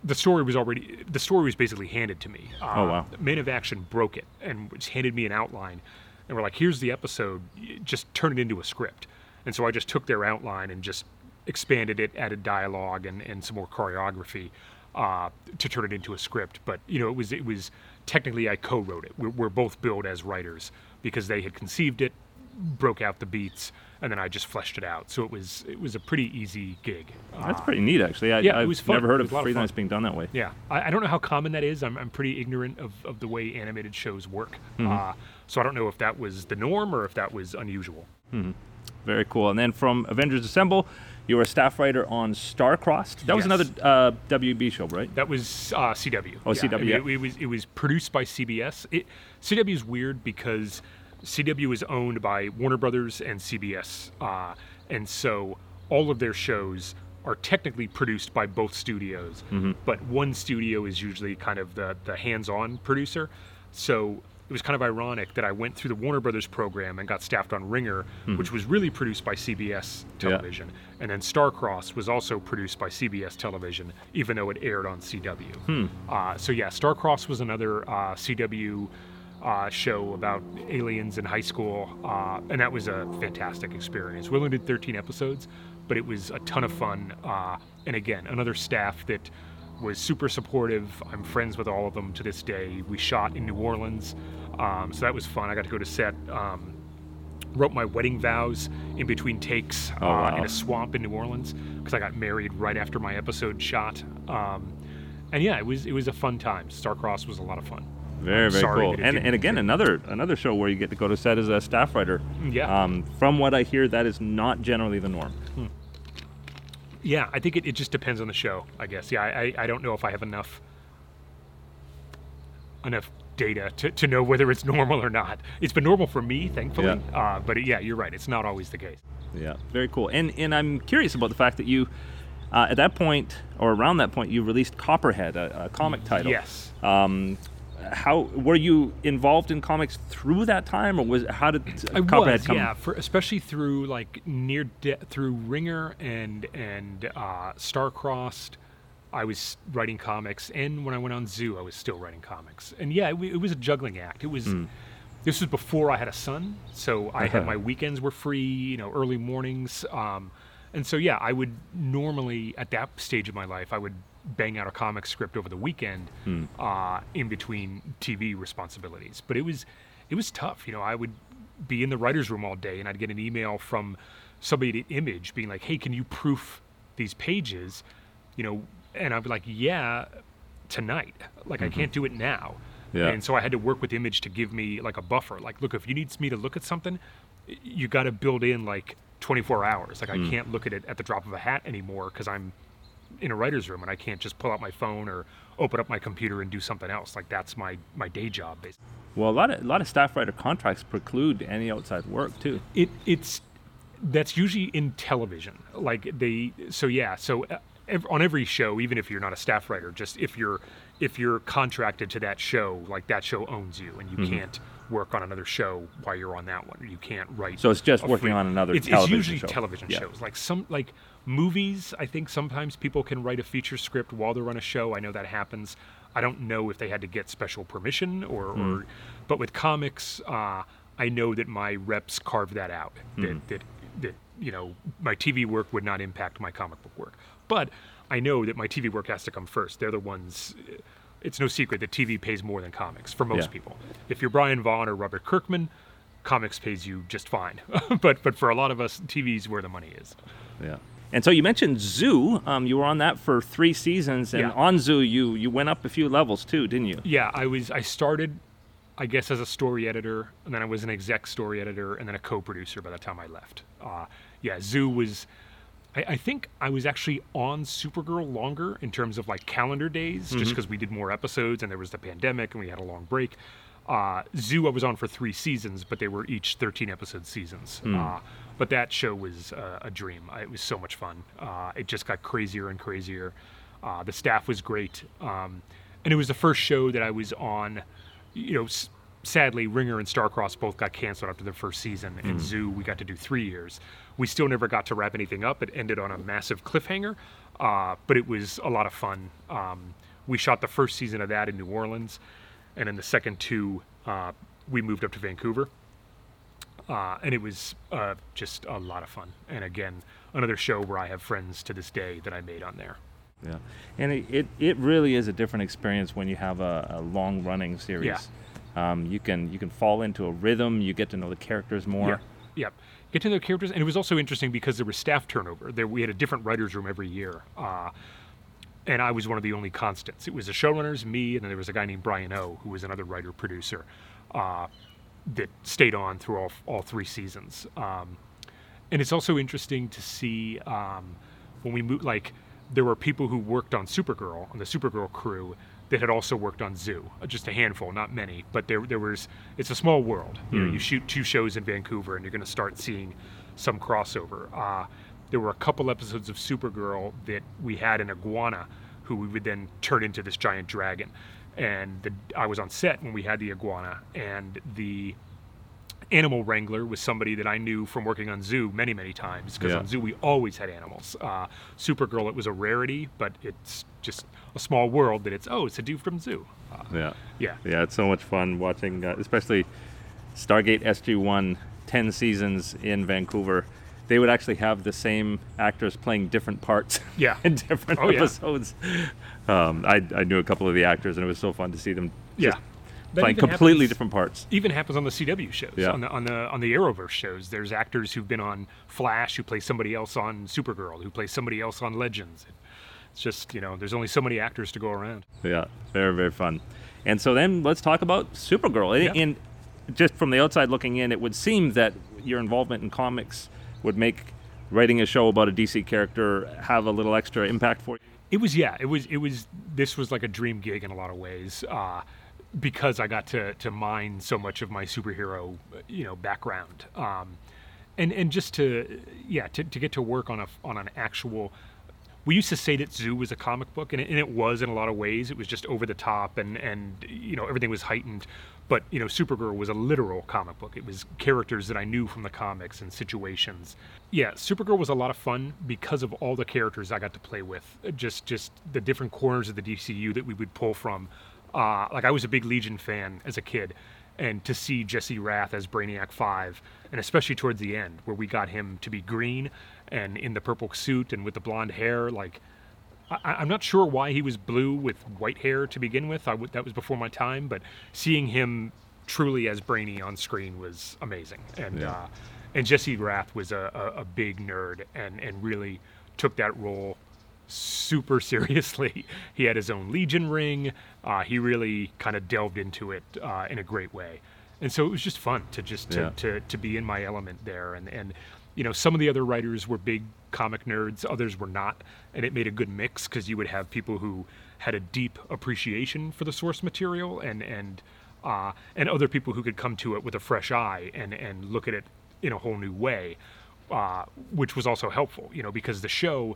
the story was already the story was basically handed to me. Uh, Oh, wow. Man of Action broke it and just handed me an outline, and we're like, "Here's the episode. Just turn it into a script." And so I just took their outline and just expanded it, added dialogue and, and some more choreography uh, to turn it into a script. But you know, it was it was technically I co-wrote it. We're, we're both billed as writers because they had conceived it, broke out the beats, and then I just fleshed it out. So it was it was a pretty easy gig. That's pretty neat, actually. I, yeah, I've was fun. never heard It of was of freelance fun. being done that way. Yeah, I, I don't know how common that is. I'm, I'm pretty ignorant of, of the way animated shows work. Uh, so I don't know if that was the norm or if that was unusual. Very cool. And then from Avengers Assemble, you were a staff writer on Starcrossed. That was another uh, WB show, right? That was uh, CW. Oh, Yeah, CW, I mean, yeah. It, it was it was produced by CBS. It, CW is weird because CW is owned by Warner Brothers and CBS, uh, and so all of their shows are technically produced by both studios. Mm-hmm. But one studio is usually kind of the the hands-on producer. So it was kind of ironic that I went through the Warner Brothers program and got staffed on Ringer, which was really produced by CBS Yeah. television. And then Starcross was also produced by CBS television, even though it aired on CW. Uh, so yeah, Starcross was another uh, CW uh, show about aliens in high school, uh, and that was a fantastic experience. We only did 13 episodes, but it was a ton of fun. Uh, and again, another staff that was super supportive. I'm friends with all of them to this day. We shot in New Orleans, um, so that was fun. I got to go to set. Um, wrote my wedding vows in between takes Oh, uh, wow. in a swamp in New Orleans because I got married right after my episode shot. Um, and yeah, it was it was a fun time. Starcross was a lot of fun. Very, very cool. And, and again, another another show where you get to go to set as a staff writer. Yeah. Um, from what I hear, that is not generally the norm. Yeah, I think it, it just depends on the show. I guess. Yeah, I, I, I don't know if I have enough enough data to, to know whether it's normal or not. It's been normal for me, thankfully. Uh, but yeah, you're right. It's not always the case. Yeah, very cool. And and I'm curious about the fact that you, uh, at that point or around that point, you released Copperhead, a, a comic title. Yes. Um, how were you involved in comics through that time, or was how did I Copperhead was, come? yeah, for, especially through like near de- through Ringer and and uh, Starcrossed. I was writing comics, and when I went on Zoo, I was still writing comics. And yeah, it, it was a juggling act. It was. This was before I had a son, so I had my weekends were free. You know, early mornings. Um, and so yeah, I would normally at that stage of my life, I would bang out a comic script over the weekend, uh, in between TV responsibilities. But it was, it was tough. You know, I would be in the writers' room all day, and I'd get an email from somebody at Image being like, "Hey, can you proof these pages?" You know, and I'd be like, "Yeah, tonight. Like, I can't do it now." Yeah. And so I had to work with Image to give me like a buffer. Like, look, if you need me to look at something, you got to build in like 24 hours. Like, I can't look at it at the drop of a hat anymore because I'm in a writer's room and I can't just pull out my phone or open up my computer and do something else. Like, that's my my day job, basically. Well, a lot of a lot of staff writer contracts preclude any outside work too. It it's that's usually in television. Like they so yeah so uh, on every show, even if you're not a staff writer, just if you're if you're contracted to that show, like that show owns you, and you Mm-hmm. can't work on another show while you're on that one. You can't write. So it's just working free- on another It's, it's usually show. television Yeah. shows. Like some like movies. I think sometimes people can write a feature script while they're on a show. I know that happens. I don't know if they had to get special permission or, Hmm. or but with comics, uh, I know that my reps carved that out. Hmm. That, that that you know my TV work would not impact my comic book work. But I know that my TV work has to come first. They're the ones. It's no secret that TV pays more than comics for most Yeah. people. If you're Brian Vaughan or Robert Kirkman, comics pays you just fine. but but for a lot of us, TV's where the money is. Yeah. And so you mentioned Zoo. Um, you were on that for three seasons, and Yeah. on Zoo you you went up a few levels too, didn't you? Yeah, I was. I started, I guess, as a story editor, and then I was an exec story editor, and then a co-producer by the time I left. Uh, yeah, Zoo was. I, I think I was actually on Supergirl longer in terms of like calendar days, just because we did more episodes, and there was the pandemic, and we had a long break. Uh, Zoo I was on for three seasons, but they were each 13 episode seasons. Uh, but that show was uh, a dream. It was so much fun. Uh, it just got crazier and crazier. Uh, the staff was great, um, and it was the first show that I was on. You know, s- sadly, Ringer and Starcross both got canceled after their first season, and Zoo we got to do three years. We still never got to wrap anything up. It ended on a massive cliffhanger, uh, but it was a lot of fun. Um, we shot the first season of that in New Orleans, and then the second two uh, we moved up to Vancouver uh, and it was uh, just a lot of fun. And again, another show where I have friends to this day that I made on there. Yeah. And it, it, it really is a different experience when you have a, a long running series. Um, you can you can fall into a rhythm. You get to know the characters more. Yeah. Yep. Get to know characters, and it was also interesting because there was staff turnover. There we had a different writers' room every year, uh, and I was one of the only constants. It was the showrunners, me, and then there was a guy named Brian O, who was another writer producer uh, that stayed on through all all three seasons. Um, and it's also interesting to see um, when we moved like there were people who worked on Supergirl on the Supergirl crew that had also worked on Zoo, just a handful, not many, but there there was it's a small world. You know, you shoot two shows in Vancouver, and you're going to start seeing some crossover. Uh, there were a couple episodes of Supergirl that we had an iguana, who we would then turn into this giant dragon, and the, I was on set when we had the iguana, and the animal wrangler was somebody that I knew from working on Zoo many, many times because Yeah. on Zoo we always had animals. Uh, Supergirl, it was a rarity, but it's just a small world that it's oh, it's a dude from Zoo. Uh, Yeah. yeah, Yeah, it's so much fun watching, uh, especially Stargate SG1, 10 seasons in Vancouver. They would actually have the same actors playing different parts Yeah. in different Oh, yeah. episodes. Um, I, I knew a couple of the actors, and it was so fun to see them yeah. Playing completely happens- different parts. Even happens on the CW shows, Yeah. on the on the on the Arrowverse shows. There's actors who've been on Flash who play somebody else on Supergirl, who play somebody else on Legends. It's just you know, there's only so many actors to go around. Yeah, very, very fun. And so then let's talk about Supergirl. Yeah. and just from the outside looking in, it would seem that your involvement in comics would make writing a show about a DC character have a little extra impact for you. It was yeah. It was it was. This was like a dream gig in a lot of ways, uh, because I got to to mine so much of my superhero, you know, background, um, and and just to yeah to, to get to work on a on an actual. We used to say that Zoo was a comic book, and it, and it was in a lot of ways. It was just over the top, and and you know everything was heightened. But you know, Supergirl was a literal comic book. It was characters that I knew from the comics and situations. Yeah, Supergirl was a lot of fun because of all the characters I got to play with. Just just the different corners of the DCU that we would pull from. Uh, like I was a big Legion fan as a kid, and to see Jesse Rath as Brainiac Five, and especially towards the end where we got him to be green and in the purple suit and with the blonde hair, like I, I'm not sure why he was blue with white hair to begin with. I w- that was before my time, but seeing him truly as Brainy on screen was amazing. And Yeah. uh, and Jesse Rath was a, a, a big nerd and and really took that role super seriously. He had his own Legion ring. Uh, he really kind of delved into it uh, in a great way. And so it was just fun to just to, Yeah. to, to be in my element there. And, and, you know, some of the other writers were big comic nerds, others were not. And it made a good mix because you would have people who had a deep appreciation for the source material and, and, uh, and other people who could come to it with a fresh eye and, and look at it in a whole new way, uh, which was also helpful, you know, because the show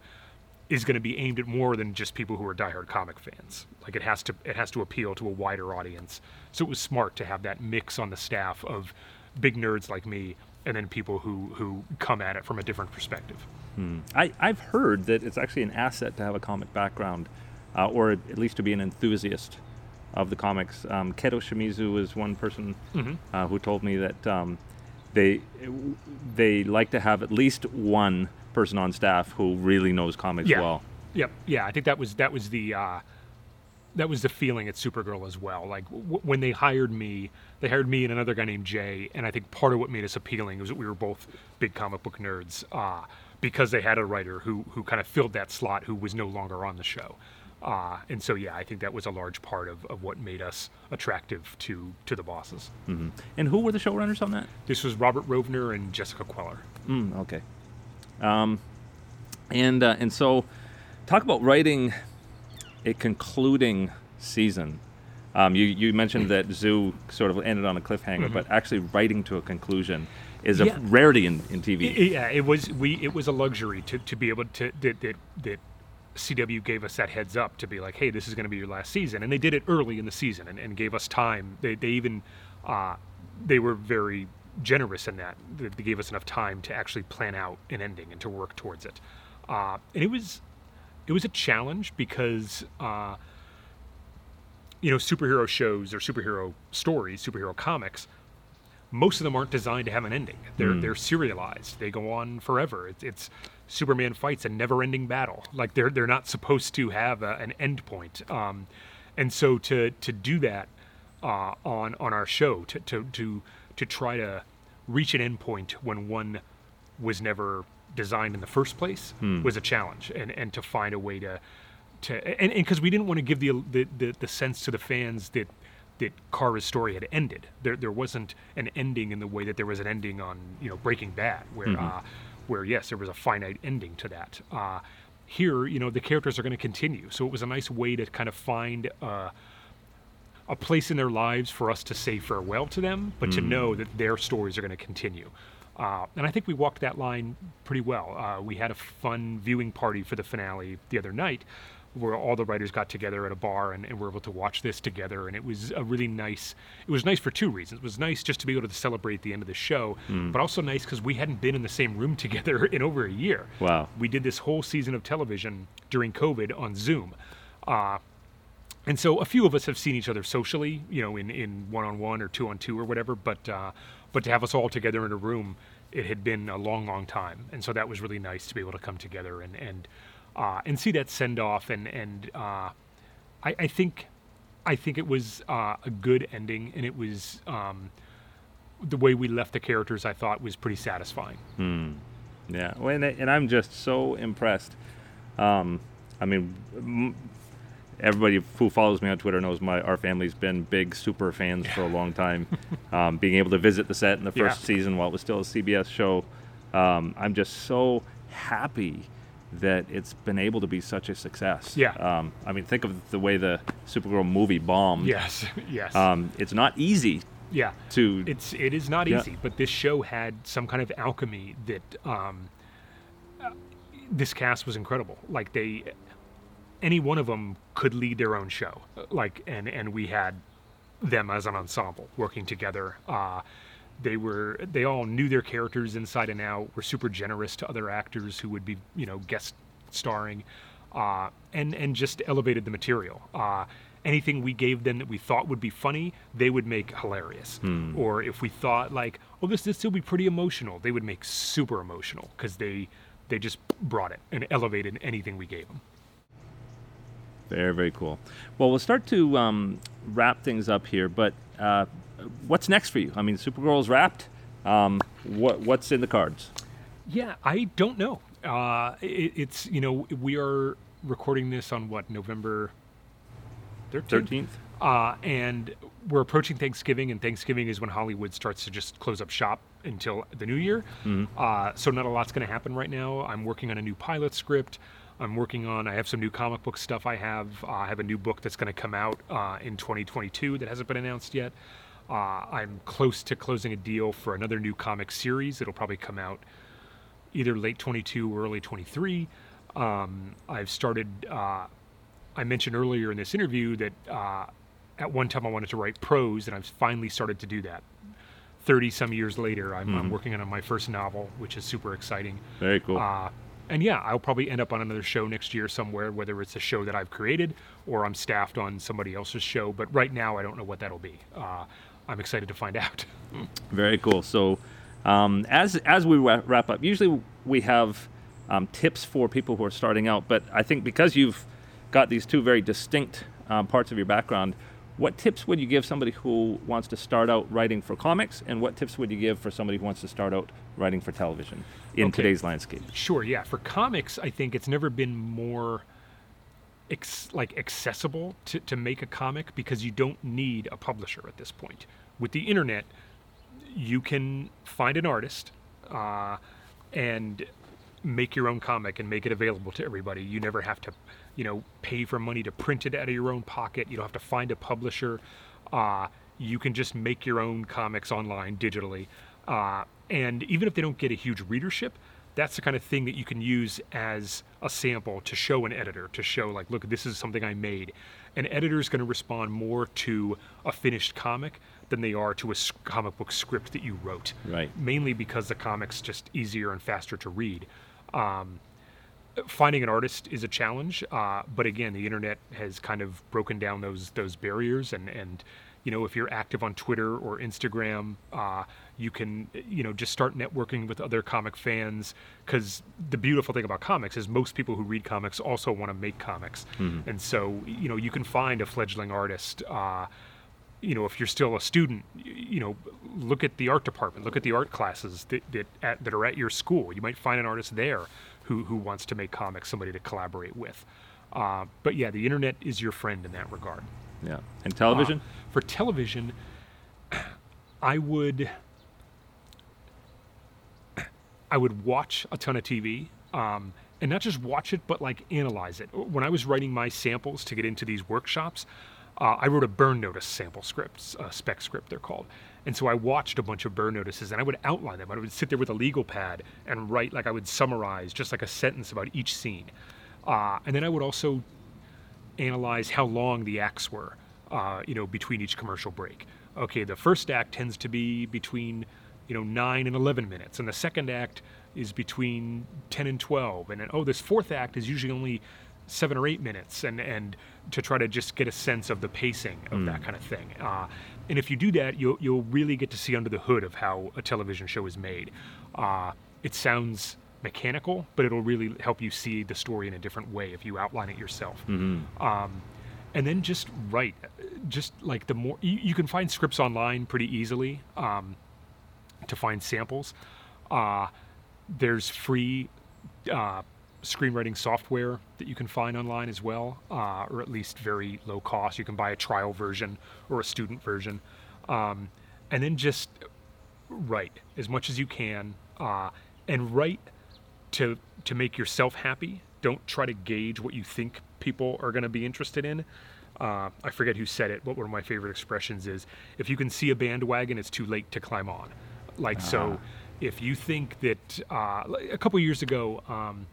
is going to be aimed at more than just people who are diehard comic fans. Like it has to it has to appeal to a wider audience. So it was smart to have that mix on the staff of big nerds like me and then people who who come at it from a different perspective. I, I've heard that it's actually an asset to have a comic background, uh, or at least to be an enthusiast of the comics. Um, Keto Shimizu is one person uh, who told me that um, they they like to have at least one person on staff who really knows comics Yeah. well. Yep. Yeah, I think that was that was the uh, that was the feeling at Supergirl as well. Like w- when they hired me, they hired me and another guy named Jay, and I think part of what made us appealing was that we were both big comic book nerds uh, because they had a writer who who kind of filled that slot who was no longer on the show. Uh, and so, yeah, I think that was a large part of, of what made us attractive to to the bosses. And who were the showrunners on that? This was Robert Rovner and Jessica Queller. Mm, okay. Um, and uh, and so, talk about writing a concluding season. Um, you you mentioned that Zoo sort of ended on a cliffhanger, but actually writing to a conclusion is a Yeah. rarity in, in TV. I- yeah, it was we. It was a luxury to, to be able to that, that that CW gave us that heads up to be like, hey, this is going to be your last season, and they did it early in the season and, and gave us time. They they even uh, they were very generous in that they, gave us enough time to actually plan out an ending and to work towards it. Uh, and it was it was a challenge because. Uh, you know, superhero shows or superhero stories, superhero comics, most of them aren't designed to have an ending. They're they're serialized. They go on forever. It's, it's Superman fights a never-ending battle. Like they're they're not supposed to have a, an end point. Um, and so to to do that uh, on on our show to to to to try to reach an end point when one was never designed in the first place Hmm. was a challenge, and and to find a way to to and because we didn't want to give the, the the the sense to the fans that that Kara's story had ended. There there wasn't an ending in the way that there was an ending on you know Breaking Bad, where Mm-hmm. uh, where yes, there was a finite ending to that. Uh, here, you know, the characters are going to continue, so it was a nice way to kind of find. Uh, a place in their lives for us to say farewell to them, but to know that their stories are going to continue. Uh, and I think we walked that line pretty well. Uh, we had a fun viewing party for the finale the other night where all the writers got together at a bar and, and were able to watch this together. And it was a really nice, it was nice for two reasons. It was nice just to be able to celebrate the end of the show, but also nice because we hadn't been in the same room together in over a year. Wow. We did this whole season of television during COVID on Zoom. Uh, and so a few of us have seen each other socially, you know, in, in one-on-one or two-on-two or whatever. But uh, but to have us all together in a room, it had been a long, long time, and so that was really nice to be able to come together and and uh, and see that send off. And and uh, I, I think I think it was uh, a good ending, and it was um, the way we left the characters. I thought was pretty satisfying. Yeah, well, and, and I'm just so impressed. Um, I mean, everybody who follows me on Twitter knows my our family's been big super fans for a long time. um, being able to visit the set in the first Yeah. season while it was still a CBS show, um, I'm just so happy that it's been able to be such a success. Yeah. Um, I mean, think of the way the Supergirl movie bombed. Yes, yes, Um, it's not easy yeah. to. It's it is not Yeah. easy, but this show had some kind of alchemy that um, uh, this cast was incredible. Like they, any one of them could lead their own show. Like and and we had them as an ensemble working together. Uh, they were they all knew their characters inside and out. Were super generous to other actors who would be you know guest starring, uh, and and just elevated the material. Uh, anything we gave them that we thought would be funny, they would make hilarious. Or if we thought like, oh, this this will be pretty emotional, they would make super emotional because they they just brought it and elevated anything we gave them. Very, very cool. Well, we'll start to um, wrap things up here, but uh, what's next for you? I mean, Supergirl's wrapped. Um, what what's in the cards? Yeah, I don't know. Uh, it, it's you know we are recording this on what November thirteenth, Thirteenth. uh, and we're approaching Thanksgiving, and Thanksgiving is when Hollywood starts to just close up shop until the new year. Uh, so not a lot's going to happen right now. I'm working on a new pilot script. I'm working on. I have some new comic book stuff. I have. Uh, I have a new book that's going to come out uh, in 2022 that hasn't been announced yet. Uh, I'm close to closing a deal for another new comic series. It'll probably come out either late 22 or early 23. Um, I've started. Uh, I mentioned earlier in this interview that uh, at one time I wanted to write prose, and I've finally started to do that. 30 some years later, I'm, I'm working on my first novel, which is super exciting. Very cool. And yeah, I'll probably end up on another show next year somewhere, whether it's a show that I've created or I'm staffed on somebody else's show. But right now, I don't know what that'll be. Uh, I'm excited to find out. Very cool. So, um, as as we wrap up, usually we have um, tips for people who are starting out. But I think because you've got these two very distinct um, parts of your background, what tips would you give somebody who wants to start out writing for comics, and what tips would you give for somebody who wants to start out writing for television in Okay. today's landscape? Sure, yeah. For comics, I think it's never been more ex- like accessible to, to make a comic because you don't need a publisher at this point. With the internet, you can find an artist uh, and make your own comic and make it available to everybody. You never have to, you know, pay for money to print it out of your own pocket. You don't have to find a publisher. Uh, you can just make your own comics online digitally. Uh, and even if they don't get a huge readership, that's the kind of thing that you can use as a sample to show an editor, to show, like, look, this is something I made. An editor is going to respond more to a finished comic than they are to a comic book script that you wrote Right. mainly because the comic's just easier and faster to read. Um, finding an artist is a challenge, uh, but again, the internet has kind of broken down those those barriers, and and you know if you're active on Twitter or Instagram, uh, you can you know just start networking with other comic fans. Because the beautiful thing about comics is most people who read comics also want to make comics, and so you know you can find a fledgling artist. Uh, you know, if you're still a student, you know, look at the art department, look at the art classes that that, at, that are at your school. You might find an artist there who who wants to make comics, somebody to collaborate with. Uh, but yeah, the internet is your friend in that regard. Yeah. And television? Uh, for television, I would I would watch a ton of TV, um, and not just watch it, but like analyze it. When I was writing my samples to get into these workshops, uh, I wrote a burn notice sample script, uh, spec script they're called. And so I watched a bunch of burn notices and I would outline them. I would sit there with a legal pad and write like I would summarize just like a sentence about each scene. Uh, and then I would also analyze how long the acts were, uh, you know, between each commercial break. Okay, the first act tends to be between, you know, nine and eleven minutes, and the second act is between ten and twelve, and then oh, this fourth act is usually only seven or eight minutes, and and to try to just get a sense of the pacing of that kind of thing. Uh, and if you do that, you'll you'll really get to see under the hood of how a television show is made. Uh, it sounds mechanical, but it'll really help you see the story in a different way if you outline it yourself. Um, and then just write. Just like the more you, you can find scripts online pretty easily um, to find samples. Uh, there's free uh, screenwriting software that you can find online as well, uh, or at least very low cost. You can buy a trial version or a student version, um, and then just write as much as you can, uh, and write to to make yourself happy. Don't try to gauge what you think people are going to be interested in. Uh, I forget who said it, but one of my favorite expressions is, "If you can see a bandwagon, it's too late to climb on." Like so, if you think that uh, a couple years ago, um,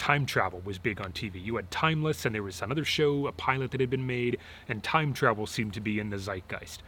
time travel was big on TV. You had Timeless, and there was another show, a pilot that had been made, and time travel seemed to be in the zeitgeist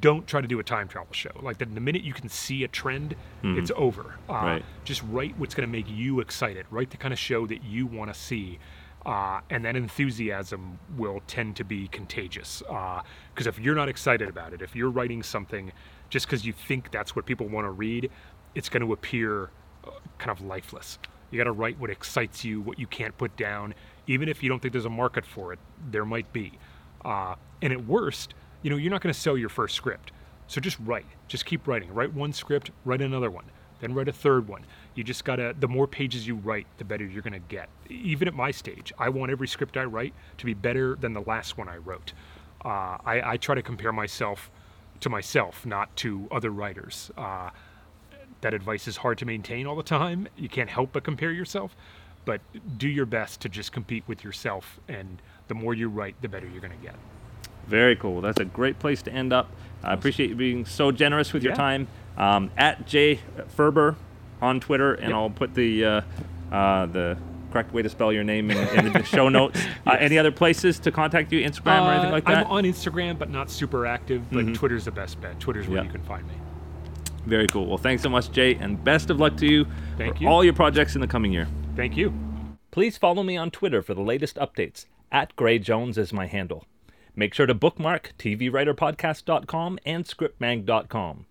don't try to do a time travel show. Like the, the minute you can see a trend, it's over. Uh, Right. Just write what's going to make you excited. Write the kind of show that you want to see. Uh, and that enthusiasm will tend to be contagious. Because if you're not excited about it, if you're writing something just because you think that's what people want to read, it's going to appear uh, kind of lifeless. You got to write what excites you, what you can't put down. Even if you don't think there's a market for it, there might be. Uh, and at worst, you know, you're not going to sell your first script. So just write. Just keep writing. Write one script, write another one, then write a third one. You just got to, the more pages you write, the better you're going to get. Even at my stage, I want every script I write to be better than the last one I wrote. Uh, I, I try to compare myself to myself, not to other writers. Uh, that advice is hard to maintain all the time. You can't help but compare yourself, but do your best to just compete with yourself. And the more you write, the better you're going to get. Very cool. That's a great place to end up. I appreciate you being so generous with your time. Um, at Jay Faerber on Twitter, and Yep. I'll put the uh, uh, the correct way to spell your name in, in the show notes. Uh, any other places to contact you, Instagram or anything Uh, like that? Mm-hmm. I'm on Instagram, but not super active. But Twitter's the best bet. Twitter's where Yeah. you can find me. Very cool. Well, thanks so much, Jay, and best of luck to you Thank for you. all your projects in the coming year. Thank you. Please follow me on Twitter for the latest updates. At Gray Jones is my handle. Make sure to bookmark tvwriterpodcast.com and scriptmag.com.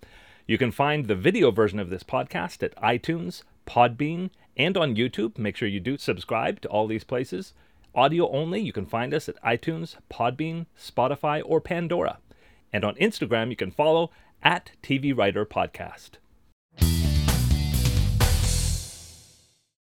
You can find the video version of this podcast at iTunes, Podbean, and on YouTube. Make sure you do subscribe to all these places. Audio only, you can find us at iTunes, Podbean, Spotify, or Pandora. And on Instagram, you can follow at TV Writer Podcast.